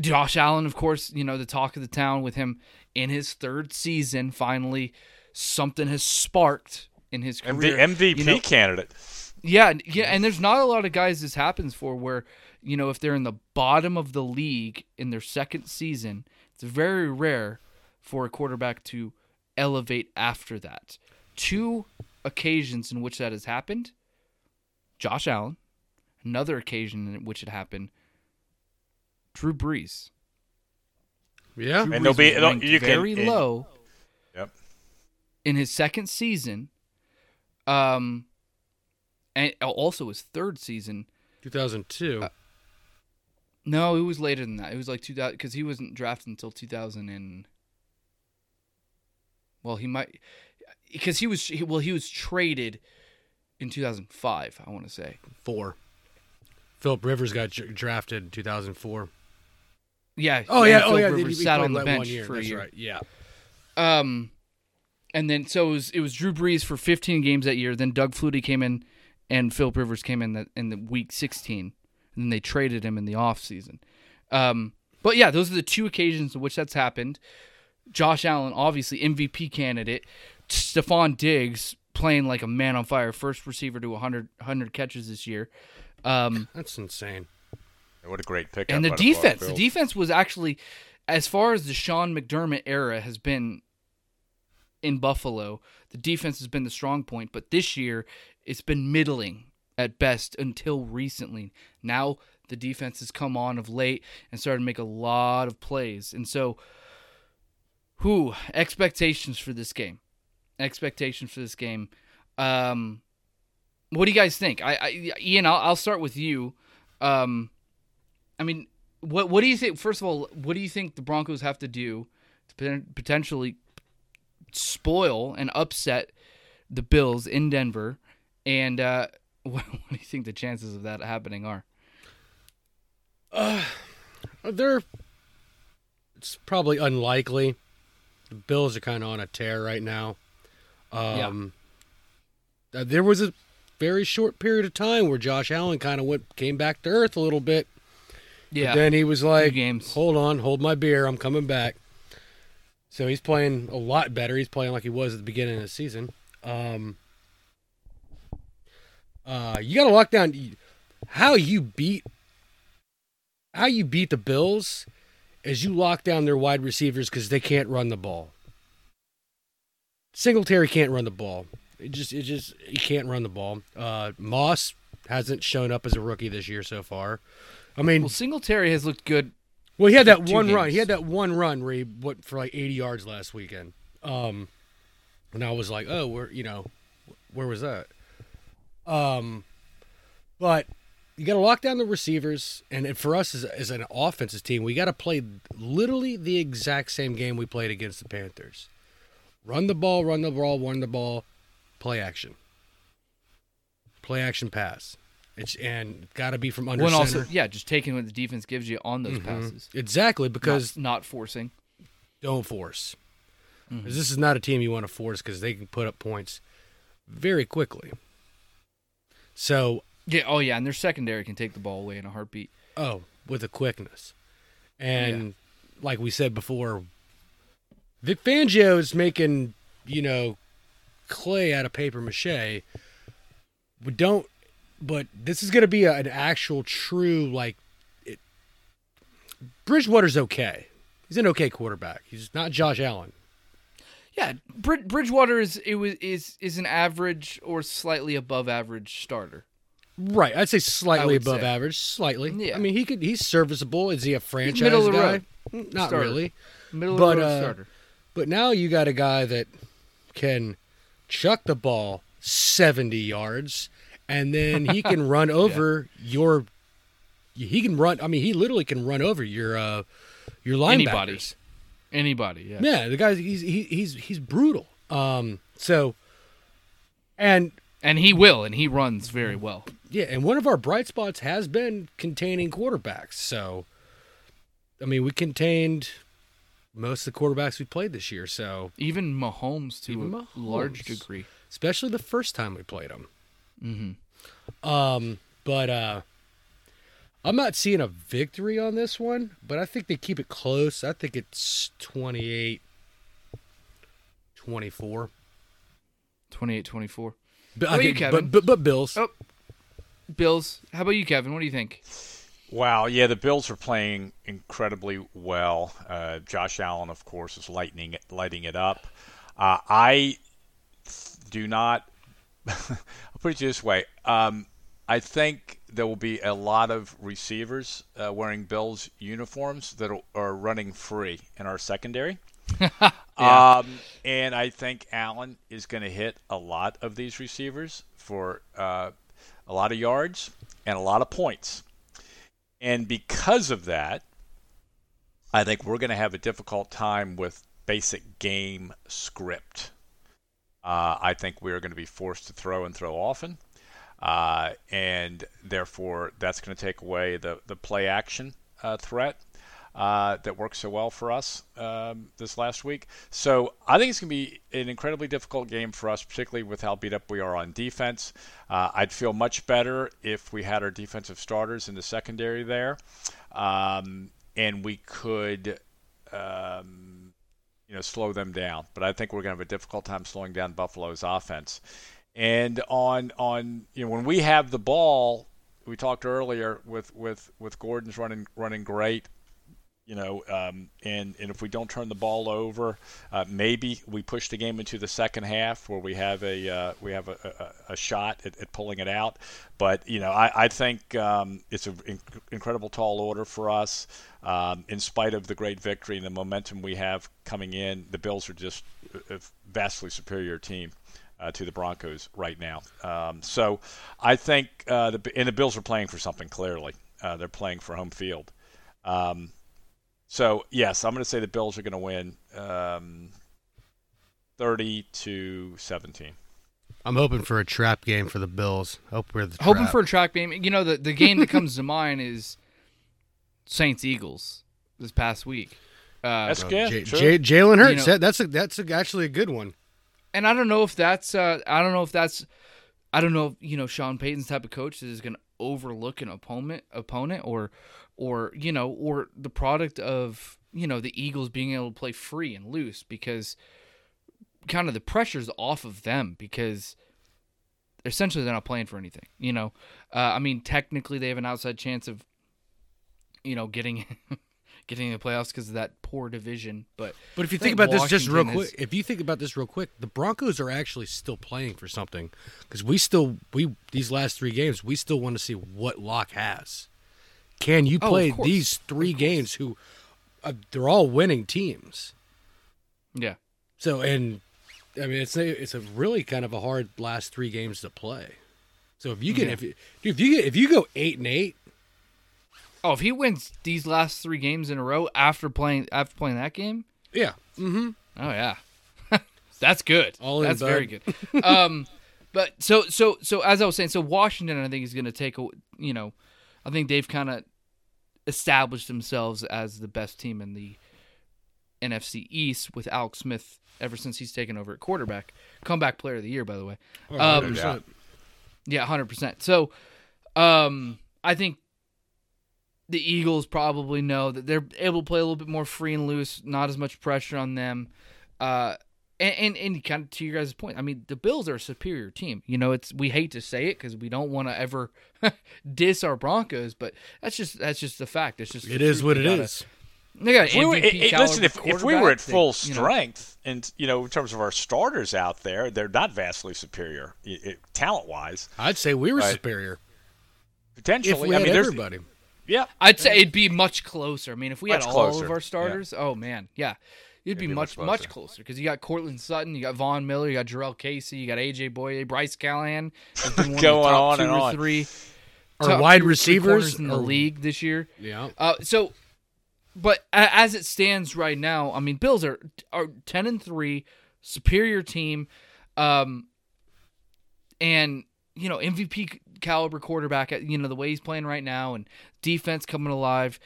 Josh Allen, of course, you know the talk of the town with him in his third season. Finally, something has sparked in his career. MVP You know, candidate. yeah, yeah, and there's not a lot of guys this happens for where you know if they're in the bottom of the league in their second season, it's very rare for a quarterback to elevate after that. Two occasions in which that has happened. Josh Allen, another occasion in which it happened. Drew Brees. Yeah. Drew And there'll Brees be it'll, ranked you very and- low Yep. in his second season. Um, and also his third season. 2002. Uh, No, it was later than that. It was like 2000 because he wasn't drafted until 2000 and well, he might because he was well he was traded in 2005. I want to say. four. Philip Rivers got drafted in 2004. Yeah. Oh yeah, oh yeah. Rivers sat on the bench for a year. right. Yeah. Um, and then so it was it was Drew Brees for 15 games that year. Then Doug Flutie came in, and Philip Rivers came in the, in the week 16, and then they traded him in the off season. Um, but yeah, those are the two occasions in which that's happened. Josh Allen, obviously MVP candidate. Stefon Diggs playing like a man on fire, first receiver to 100, 100 catches this year. Um, That's insane. What a great pick. and the defense, the defense was actually, as far as the Sean McDermott era has been in Buffalo, the defense has been the strong point. But this year, it's been middling at best until recently. Now the defense has come on of late and started to make a lot of plays, and so, who expectations for this game? Expectations for this game. Um, What do you guys think? I, I Ian, I'll, I'll start with you. Um, I mean, what what do you think? First of all, what do you think the Broncos have to do to potentially spoil and upset the Bills in Denver? And uh, what, what do you think the chances of that happening are? Uh, they're it's probably unlikely. The Bills are kind of on a tear right now. Um, yeah. Uh, there was a very short period of time where Josh Allen kind of went came back to earth a little bit. Yeah. But then he was like, "Hold on, hold my beer. I'm coming back." So he's playing a lot better. He's playing like he was at the beginning of the season. Um, uh, you got to lock down how you beat how you beat the Bills is you lock down their wide receivers because they can't run the ball. Singletary can't run the ball. It just it just he can't run the ball. Uh, Moss hasn't shown up as a rookie this year so far. I mean, well, Singletary has looked good. Well, he had that one games. run. He had that one run where he went for like 80 yards last weekend. Um, and I was like, oh, where you know, where was that? Um, but you got to lock down the receivers, and for us as, as an offensive team, we got to play literally the exact same game we played against the Panthers. Run the ball, run the ball, run the ball, play action, play action pass. It's and got to be from under center. Also, yeah, just taking what the defense gives you on those mm-hmm. passes. Exactly because not, not forcing. Don't force. Mm-hmm. This is not a team you want to force because they can put up points very quickly. So yeah, oh yeah, and their secondary can take the ball away in a heartbeat. Oh, with a quickness. And yeah. like we said before, Vic Fangio is making, you know, clay out of paper mache. We don't but this is going to be a, an actual true like it, Bridgewater's okay. He's an okay quarterback. He's not Josh Allen. Yeah, Bridgewater is it was is is an average or slightly above average starter. Right, I'd say slightly above say. average, slightly. Yeah, I mean he could he's serviceable. Is he a franchise middle guy? Road. Not starter. really. Middle but, of the road uh, starter. But now you got a guy that can chuck the ball seventy yards, and then he can run over yeah. your. He can run. I mean, he literally can run over your uh, your linebackers. Anybody. Anybody. Yeah. Yeah. The guy's He's he, he's he's brutal. Um. So. And and he will, and he runs very well. Yeah, and one of our bright spots has been containing quarterbacks. So, I mean, we contained most of the quarterbacks we played this year. So even Mahomes to even a Mahomes, large degree, especially the first time we played him. Mm-hmm. Um, but uh, I'm not seeing a victory on this one, but I think they keep it close. I think it's 28 24. 28 24. But, okay, you, Kevin? But, but, but Bills. Oh, Bills. How about you, Kevin? What do you think? Wow, yeah, the Bills are playing incredibly well. Uh, Josh Allen, of course, is lightning lighting it up. Uh, I do not. Put it this way. Um, I think there will be a lot of receivers uh, wearing Bills uniforms that are running free in our secondary. yeah. um, and I think Allen is going to hit a lot of these receivers for uh, a lot of yards and a lot of points. And because of that, I think we're going to have a difficult time with basic game script. Uh, I think we are going to be forced to throw and throw often. Uh, and therefore, that's going to take away the, the play action uh, threat uh, that worked so well for us um, this last week. So I think it's going to be an incredibly difficult game for us, particularly with how beat up we are on defense. Uh, I'd feel much better if we had our defensive starters in the secondary there, um, and we could. Um, you know, slow them down, but I think we're going to have a difficult time slowing down Buffalo's offense. And on on you know when we have the ball, we talked earlier with with with Gordon's running running great you know, um, and and if we don't turn the ball over, uh, maybe we push the game into the second half where we have a uh, we have a, a, a shot at, at, pulling it out. But you know, I, I think um, it's an inc- incredible tall order for us. Um, in spite of the great victory and the momentum we have coming in, the Bills are just a vastly superior team uh, to the Broncos right now. Um, so I think uh, the and the Bills are playing for something clearly. Uh, they're playing for home field. Um, so yes, I'm going to say the Bills are going to win um, 30 to 17. I'm hoping for a trap game for the Bills. Hope we're the Hoping trap. for a trap game. You know, the, the game that comes to mind is Saints Eagles this past week. Uh, That's Uh, good. J- J- Jalen Hurts. You know- that's a, that's a, actually a good one. and I don't know if that's uh, I don't know if that's I don't know if you know Sean Payton's type of coach that is going to overlook an opponent opponent or or you know or the product of you know the Eagles being able to play free and loose because kind of the pressure's off of them because essentially they're not playing for anything you know? Uh, I mean technically they have an outside chance of you know getting getting in the playoffs because of that poor division but But if you think think about this just real quick, is- if you think about this real quick, the Broncos are actually still playing for something because we still we these last three games we still want to see what Lock has. Can you Oh, play course. these three games? Who uh, they're all winning teams. yeah So and I mean it's a, it's a really kind of a hard last three games to play. So if you get Yeah. if you dude, if you get if you go eight and eight, Oh, if he wins these last three games in a row after playing after playing that game, yeah, mm-hmm. oh yeah, that's good. All in, that's bud. very good. um, but so so so as I was saying, so Washington, I think is going to take a you know, I think they've kind of established themselves as the best team in the NFC East with Alex Smith ever since he's taken over at quarterback, comeback player of the year, by the way. Oh, Um, 100%. Yeah, hundred percent. So, um, I think the Eagles probably know that they're able to play a little bit more free and loose, not as much pressure on them. Uh, and, and, and kind of to your guys' point, I mean, the Bills are a superior team. You know, it's we hate to say it because we don't want to ever diss our Broncos, but that's just that's just the fact. It's just It is what They it got a- is. They got If we were, MVP it- it- listen, if, if we were quarterback, at they- full you know- strength, and you know, in terms of our starters out there, they're not vastly superior talent wise. I'd say we were Right. superior Potentially, if we I had mean, there's everybody. Yeah. I'd say it'd be much closer. I mean, if we Much had all closer, of our yeah. starters, oh man, yeah, you'd be, be much much much closer. closer because you got Courtland Sutton, you got Von Miller, you got Jurrell Casey, you got AJ Bouye, Bryce Callahan, who's been one of the Going top on two and or on. three, Our top wide two three receivers in the are- league this year. Yeah. Uh, so, but as it stands right now, I mean, Bills are are ten and three, superior team, um, and you know MVP caliber quarterback. at You know the way he's playing right now, and defense coming alive.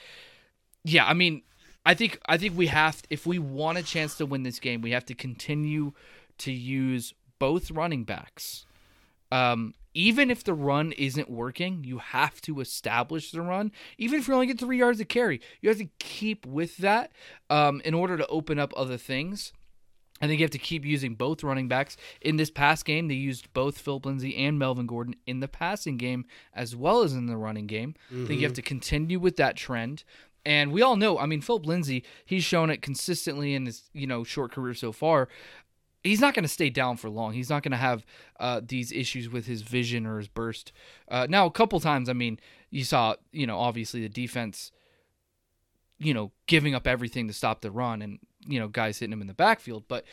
Yeah, I mean, I think I think we have if we want a chance to win this game, we have to continue to use both running backs. Um, even if the run isn't working, you have to establish the run. Even if you only get three yards of carry, you have to keep with that um, in order to open up other things. I think you have to keep using both running backs. In this past game, they used both Phillip Lindsay and Melvin Gordon in the passing game as well as in the running game. I think you have to continue with that trend. And we all know, I mean, Phillip Lindsay, he's shown it consistently in his you know short career so far he's not going to stay down for long. He's not going to have uh, these issues with his vision or his burst. Uh, now, a couple times, I mean, you saw, you know, obviously the defense, you know, giving up everything to stop the run, and you know, guys hitting him in the backfield. But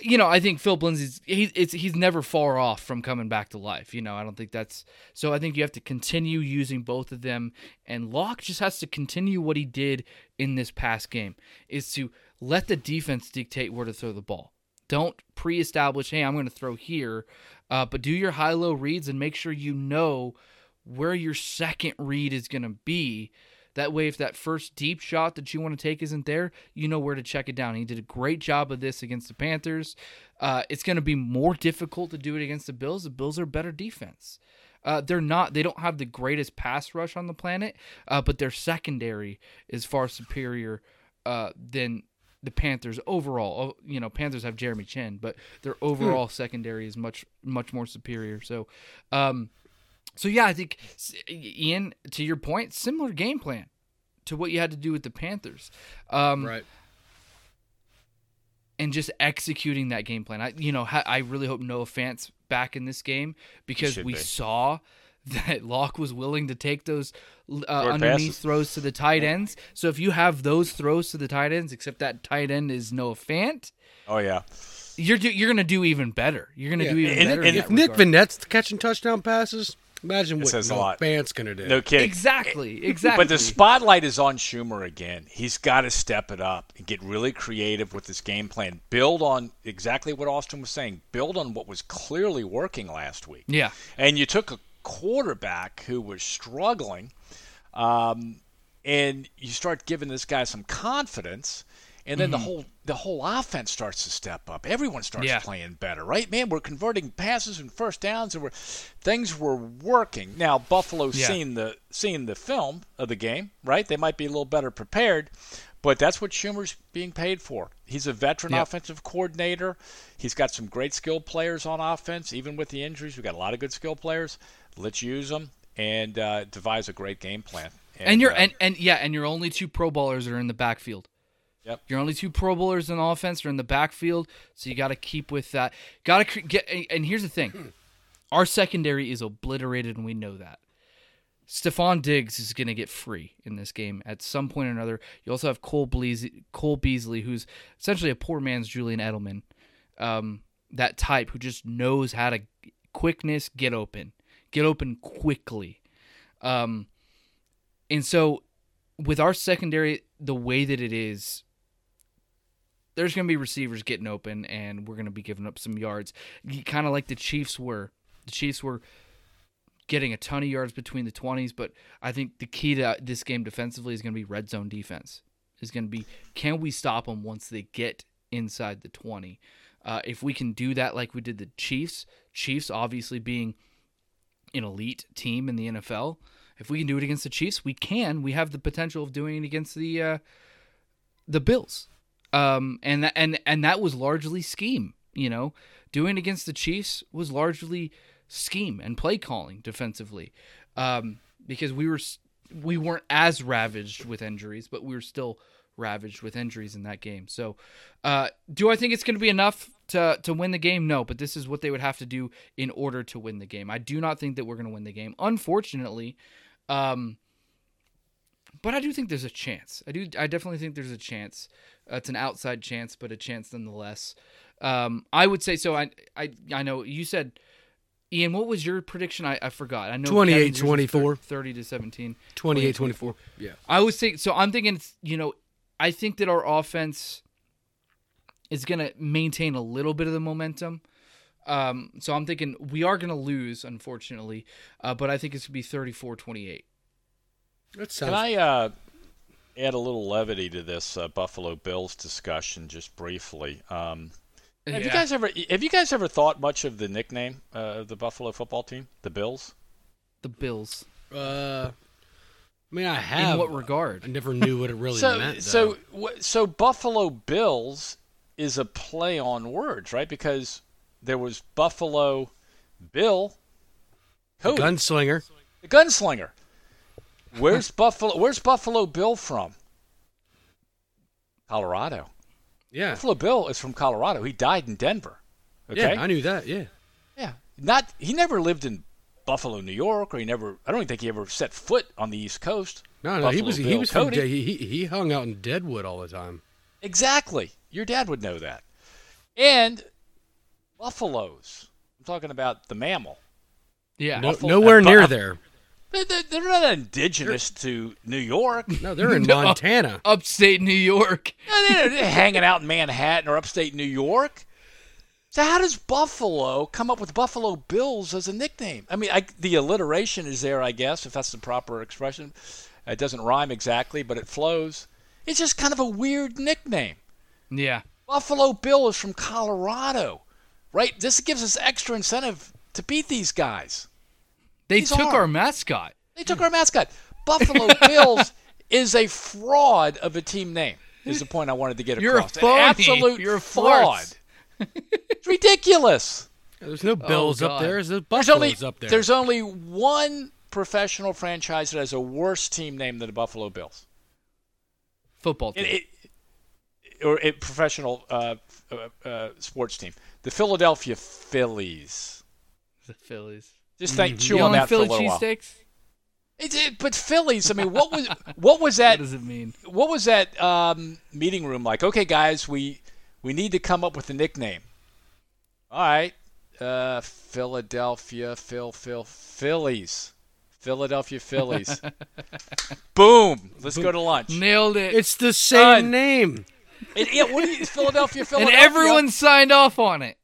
you know, I think Phil Lindsay's he's it's he's never far off from coming back to life. You know, I don't think that's so. I think you have to continue using both of them, and Lock just has to continue what he did in this past game, is to let the defense dictate where to throw the ball. Don't pre-establish, hey, I'm going to throw here, uh, but do your high-low reads and make sure you know where your second read is going to be. That way, if that first deep shot that you want to take isn't there, you know where to check it down. He did a great job of this against the Panthers. Uh, it's going to be more difficult to do it against the Bills. The Bills are better defense. Uh, they're not. They don't have the greatest pass rush on the planet, uh, but their secondary is far superior uh, than the Panthers overall. Oh, You know, Panthers have Jeremy Chinn, but their overall secondary is much much more superior. So, um, so yeah, I think Ian, to your point, similar game plan to what you had to do with the Panthers. Um, Right. and just executing that game plan. I, you know, I really hope Noah Fant's back in this game because we be. saw that Lock was willing to take those uh, underneath passes. throws to the tight ends. So if you have those throws to the tight ends, except that tight end is Noah Fant, Oh yeah. you're do, you're gonna do even better. You're gonna Yeah, do even and- better. and If that Nick regard. Vannett's catching touchdown passes, imagine what says a Noah lot. Fant's gonna do. No kidding. exactly, exactly. But the spotlight is on Shurmur again. He's got to step it up and get really creative with his game plan. Build on exactly what Austin was saying. Build on what was clearly working last week. yeah, And you took a quarterback who was struggling, um, and you start giving this guy some confidence, and then the whole the whole offense starts to step up. Everyone starts Yeah. playing better, right? Man, we're converting passes and first downs, and we're things were working. Now Buffalo's Yeah. seeing the seeing the film of the game, right? They might be a little better prepared. But that's what Shurmur's being paid for. He's a veteran Yep. offensive coordinator. He's got some great skilled players on offense. Even with the injuries, we've got a lot of good skilled players. Let's use them and uh, devise a great game plan. and, you're uh, and, and yeah, and your only two Pro Bowlers are in the backfield. Yep. Your only two Pro Bowlers in offense are in the backfield, so you got to keep with that. Got to cre- get. And here's the thing, our secondary is obliterated, and we know that. Stefon Diggs is going to get free in this game at some point or another. You also have Cole Beasley, Cole Beasley, who's essentially a poor man's Julian Edelman, um, that type who just knows how to quickness get open, get open quickly. Um, and so with our secondary, the way that it is, there's going to be receivers getting open, and we're going to be giving up some yards, kind of like the Chiefs were. The Chiefs were getting a ton of yards between the 20s, but I think the key to this game defensively is going to be red zone defense. Is going to be can we stop them once they get inside the 20? Uh, if we can do that like we did the Chiefs, Chiefs obviously being an elite team in the NFL. If we can do it against the Chiefs, we can. We have the potential of doing it against the uh, the Bills, um, and that, and and that was largely scheme. You know, doing against the Chiefs was largely scheme and play calling defensively, um, because we were we weren't as ravaged with injuries, but we were still ravaged with injuries in that game. So, uh, do I think it's going to be enough to to win the game? No, but this is what they would have to do in order to win the game. I do not think that we're going to win the game. Unfortunately, um, but I do think there's a chance. I do. I definitely think there's a chance. Uh, it's an outside chance, but a chance nonetheless. Um, I would say so. I I I know you said. Ian, what was your prediction? I, I forgot. I know 28, Kevin's yours is 24. 30 to 17. 28 24. Yeah. I was think so. I'm thinking, it's, you know, I think that our offense is going to maintain a little bit of the momentum. Um, so I'm thinking we are going to lose, unfortunately, uh, but I think it's going to be 34 28. That sounds Can I uh, add a little levity to this uh, Buffalo Bills discussion just briefly? Um, have you guys ever have you guys ever thought much of the nickname uh, of the Buffalo football team, the Bills? the Bills? uh I mean I have In what regard? I never knew what it really so meant. so though. wh- so Buffalo Bills is a play on words, right? Because there was Buffalo Bill, Cody, gunslinger. the gunslinger. Where's Buffalo? Where's Buffalo Bill from? Colorado. Yeah. Buffalo Bill is from Colorado. He died in Denver. Okay. Yeah, I knew that. Yeah. Yeah. Not he never lived in Buffalo, New York, or he never. I don't even think he ever set foot on the East Coast. No, no, he Buffalo was he Bill was from De- he he he hung out in Deadwood all the time. Exactly. Your dad would know that. And buffaloes. I'm talking about the mammal. Yeah. No, Buffalo- nowhere uh, near Bu- there. They're, they're- they're not indigenous to New York. No, they're in No. Montana. Upstate New York. they're, they're hanging out in Manhattan or upstate New York. So how does Buffalo come up with Buffalo Bills as a nickname? I mean, I, the alliteration is there, I guess, if that's the proper expression. It doesn't rhyme exactly, but it flows. It's just kind of a weird nickname. Yeah. Buffalo Bill is from Colorado, right? This gives us extra incentive to beat these guys. They These took are. our mascot. They took our mascot. Buffalo Bills is a fraud of a team name. Is the point I wanted to get You're a across? An absolute You're a fraud. it's ridiculous. There's no Bills up there. There's, There's Buffaloes only up there. there's only one professional franchise that has a worse team name than the Buffalo Bills. Football team. It, it, or a professional uh, uh, uh, sports team, the Philadelphia Phillies. the Phillies. Just think, Mhm. chew You on only that for a Philly little while. cheesesteaks? It's it, but Phillies. I mean, what was what was that? What does it mean? What was that um, meeting room like? Okay, guys, we we need to come up with a nickname. All right. Uh, Philadelphia, Phil, Phil, Phillies. Philadelphia Phillies. Boom. Let's go to lunch. Nailed it. It's the same Done. name. And, yeah, what do you, Philadelphia, and everyone signed off on it.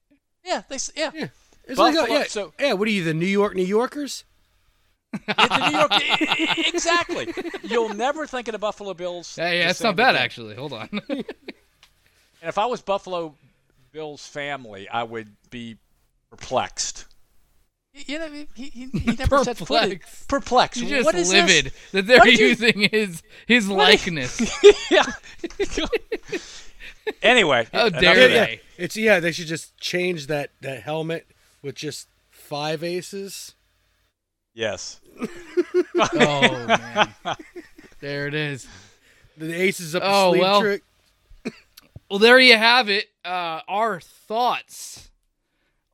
Yeah, they, s- yeah. Yeah. It's Buffalo- like, yeah, so- yeah. What are you, the New York New Yorkers? The New York, exactly. You'll never think of the Buffalo Bills. Hey, the that's not bad again. actually. Hold on. And if I was Buffalo Bills family, I would be perplexed. You know, he, he, he never set foot in- Perplexed. Perplexed. You're just what is livid this? that they're What did you- using his his What did- likeness. yeah. anyway, How dare they? Yeah, it's yeah. They should just change that that helmet with just five aces. Yes. oh man, there it is. The aces up the Oh, sleeve well. trick. Well, there you have it. Uh, our thoughts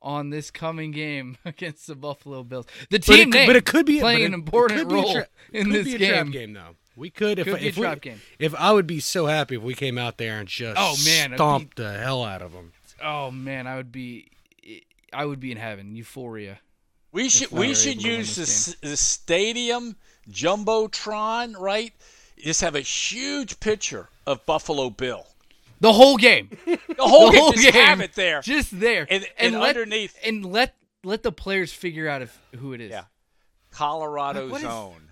on this coming game against the Buffalo Bills. The But team it, name but it could be playing but an it- it important could be a role tra- in this be a game. trap game though. We could if Could be a if we, trap game. if I would be so happy if we came out there and just Oh, man, it'd stomped the hell out of them. Oh man, I would be, I would be in heaven. Euphoria. We should we should use the, this the stadium jumbotron, right? Just have a huge picture of Buffalo Bill. The whole game. The whole the game, just game. have it there. Just there. And- and let, underneath- And let let the players figure out if who it is. Yeah. Colorado's What is- own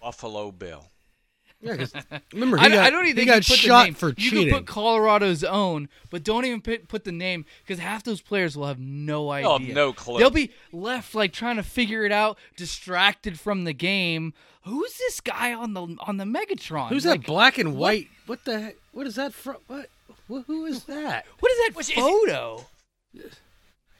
Buffalo Bill. Yeah, 'cause remember he I, got, I don't even he think got you put shot the name. for you cheating. can put Colorado's own, but don't even put, put the name because half those players will have no idea. They'll no clue. They'll be left like trying to figure it out, distracted from the game. Who's this guy on the on the Megatron? Who's Like, that black and white? What the heck? What is that from? What? Who is that? What is that Which is- photo?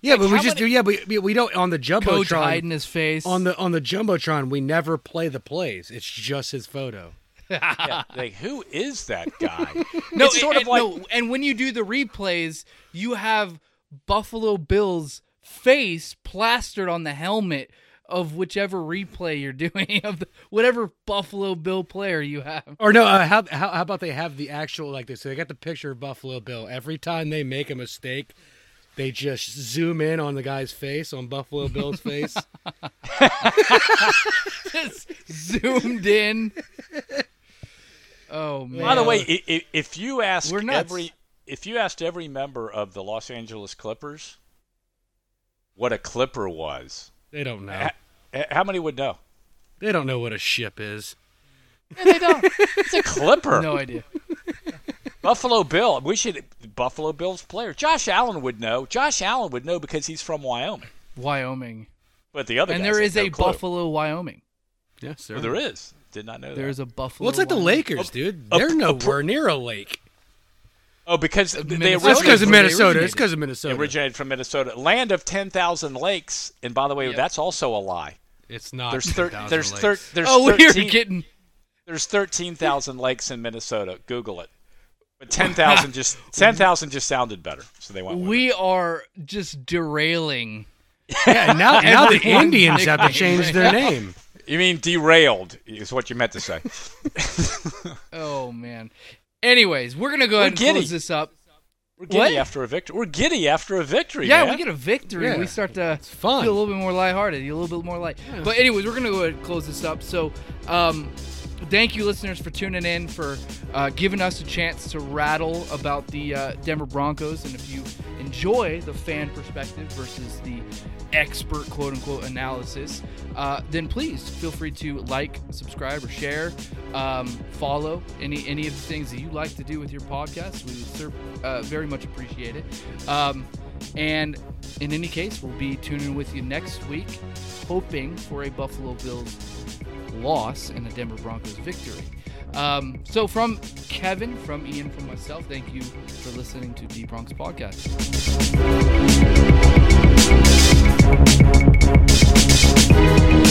Yeah, Like, but we just do. Yeah, but we, we don't on the jumbotron. Coach hiding his face. On the on the jumbotron, we never play the plays. It's just his photo. Yeah, like who is that guy? no, it's sort and, of like no, and when you do the replays, you have Buffalo Bill's face plastered on the helmet of whichever replay you're doing of the, whatever Buffalo Bill player you have. Or no, uh, how, how how about they have the actual like this? So they got the picture of Buffalo Bill. Every time they make a mistake, they just zoom in on the guy's face on Buffalo Bill's face. Just zoomed in. Oh man! By the way, i- i- if you ask every if you asked every member of the Los Angeles Clippers what a Clipper was, they don't know. h- h- how many would know? They don't know what a ship is. Yeah, they don't. it's a Clipper. no idea. Buffalo Bill. We should Buffalo Bills player. Josh Allen would know. Josh Allen would know because he's from Wyoming. Wyoming, But the other and guys there no a clue. Buffalo, Wyoming. Yes, sir. Well, there is. Did not know There is that. a Buffalo. Well, it's like the Wyoming. Lakers, dude. a- They're a nowhere near a lake. Oh, because they Minnesota. That's originated, because of where Minnesota. It's originated. because of Minnesota. originated from Minnesota, land of ten thousand lakes. And by the way, Yep. that's also a lie. It's not. There's thir- 10,000 there's lakes. thir- there's Oh, we're 13 getting. there's thirteen thousand lakes in Minnesota. Google it. But ten thousand just ten thousand just sounded better, so they went. With it. We are just derailing. Yeah, now now the Indians have to change their name. You mean derailed is what you meant to say. Oh man. Anyways, we're gonna go ahead and giddy. close this up. We're giddy What? after a victory. We're giddy after a victory. Yeah, man. we get a victory. Yeah. We start to fun. feel a little bit more lighthearted, a little bit more light. But anyways, we're gonna go ahead and close this up. So, um, thank you, listeners, for tuning in, for uh, giving us a chance to rattle about the uh, Denver Broncos. And if you enjoy the fan perspective versus the expert quote unquote analysis, uh, then please feel free to like, subscribe, or share, um, follow any any of the things that you like to do with your podcast. We would uh, very much appreciate it. Um, and in any case, we'll be tuning with you next week, hoping for a Buffalo Bills loss and a Denver Broncos victory. Um, so, from Kevin, from Ian, from myself, thank you for listening to D Bronx Podcast. Thank you.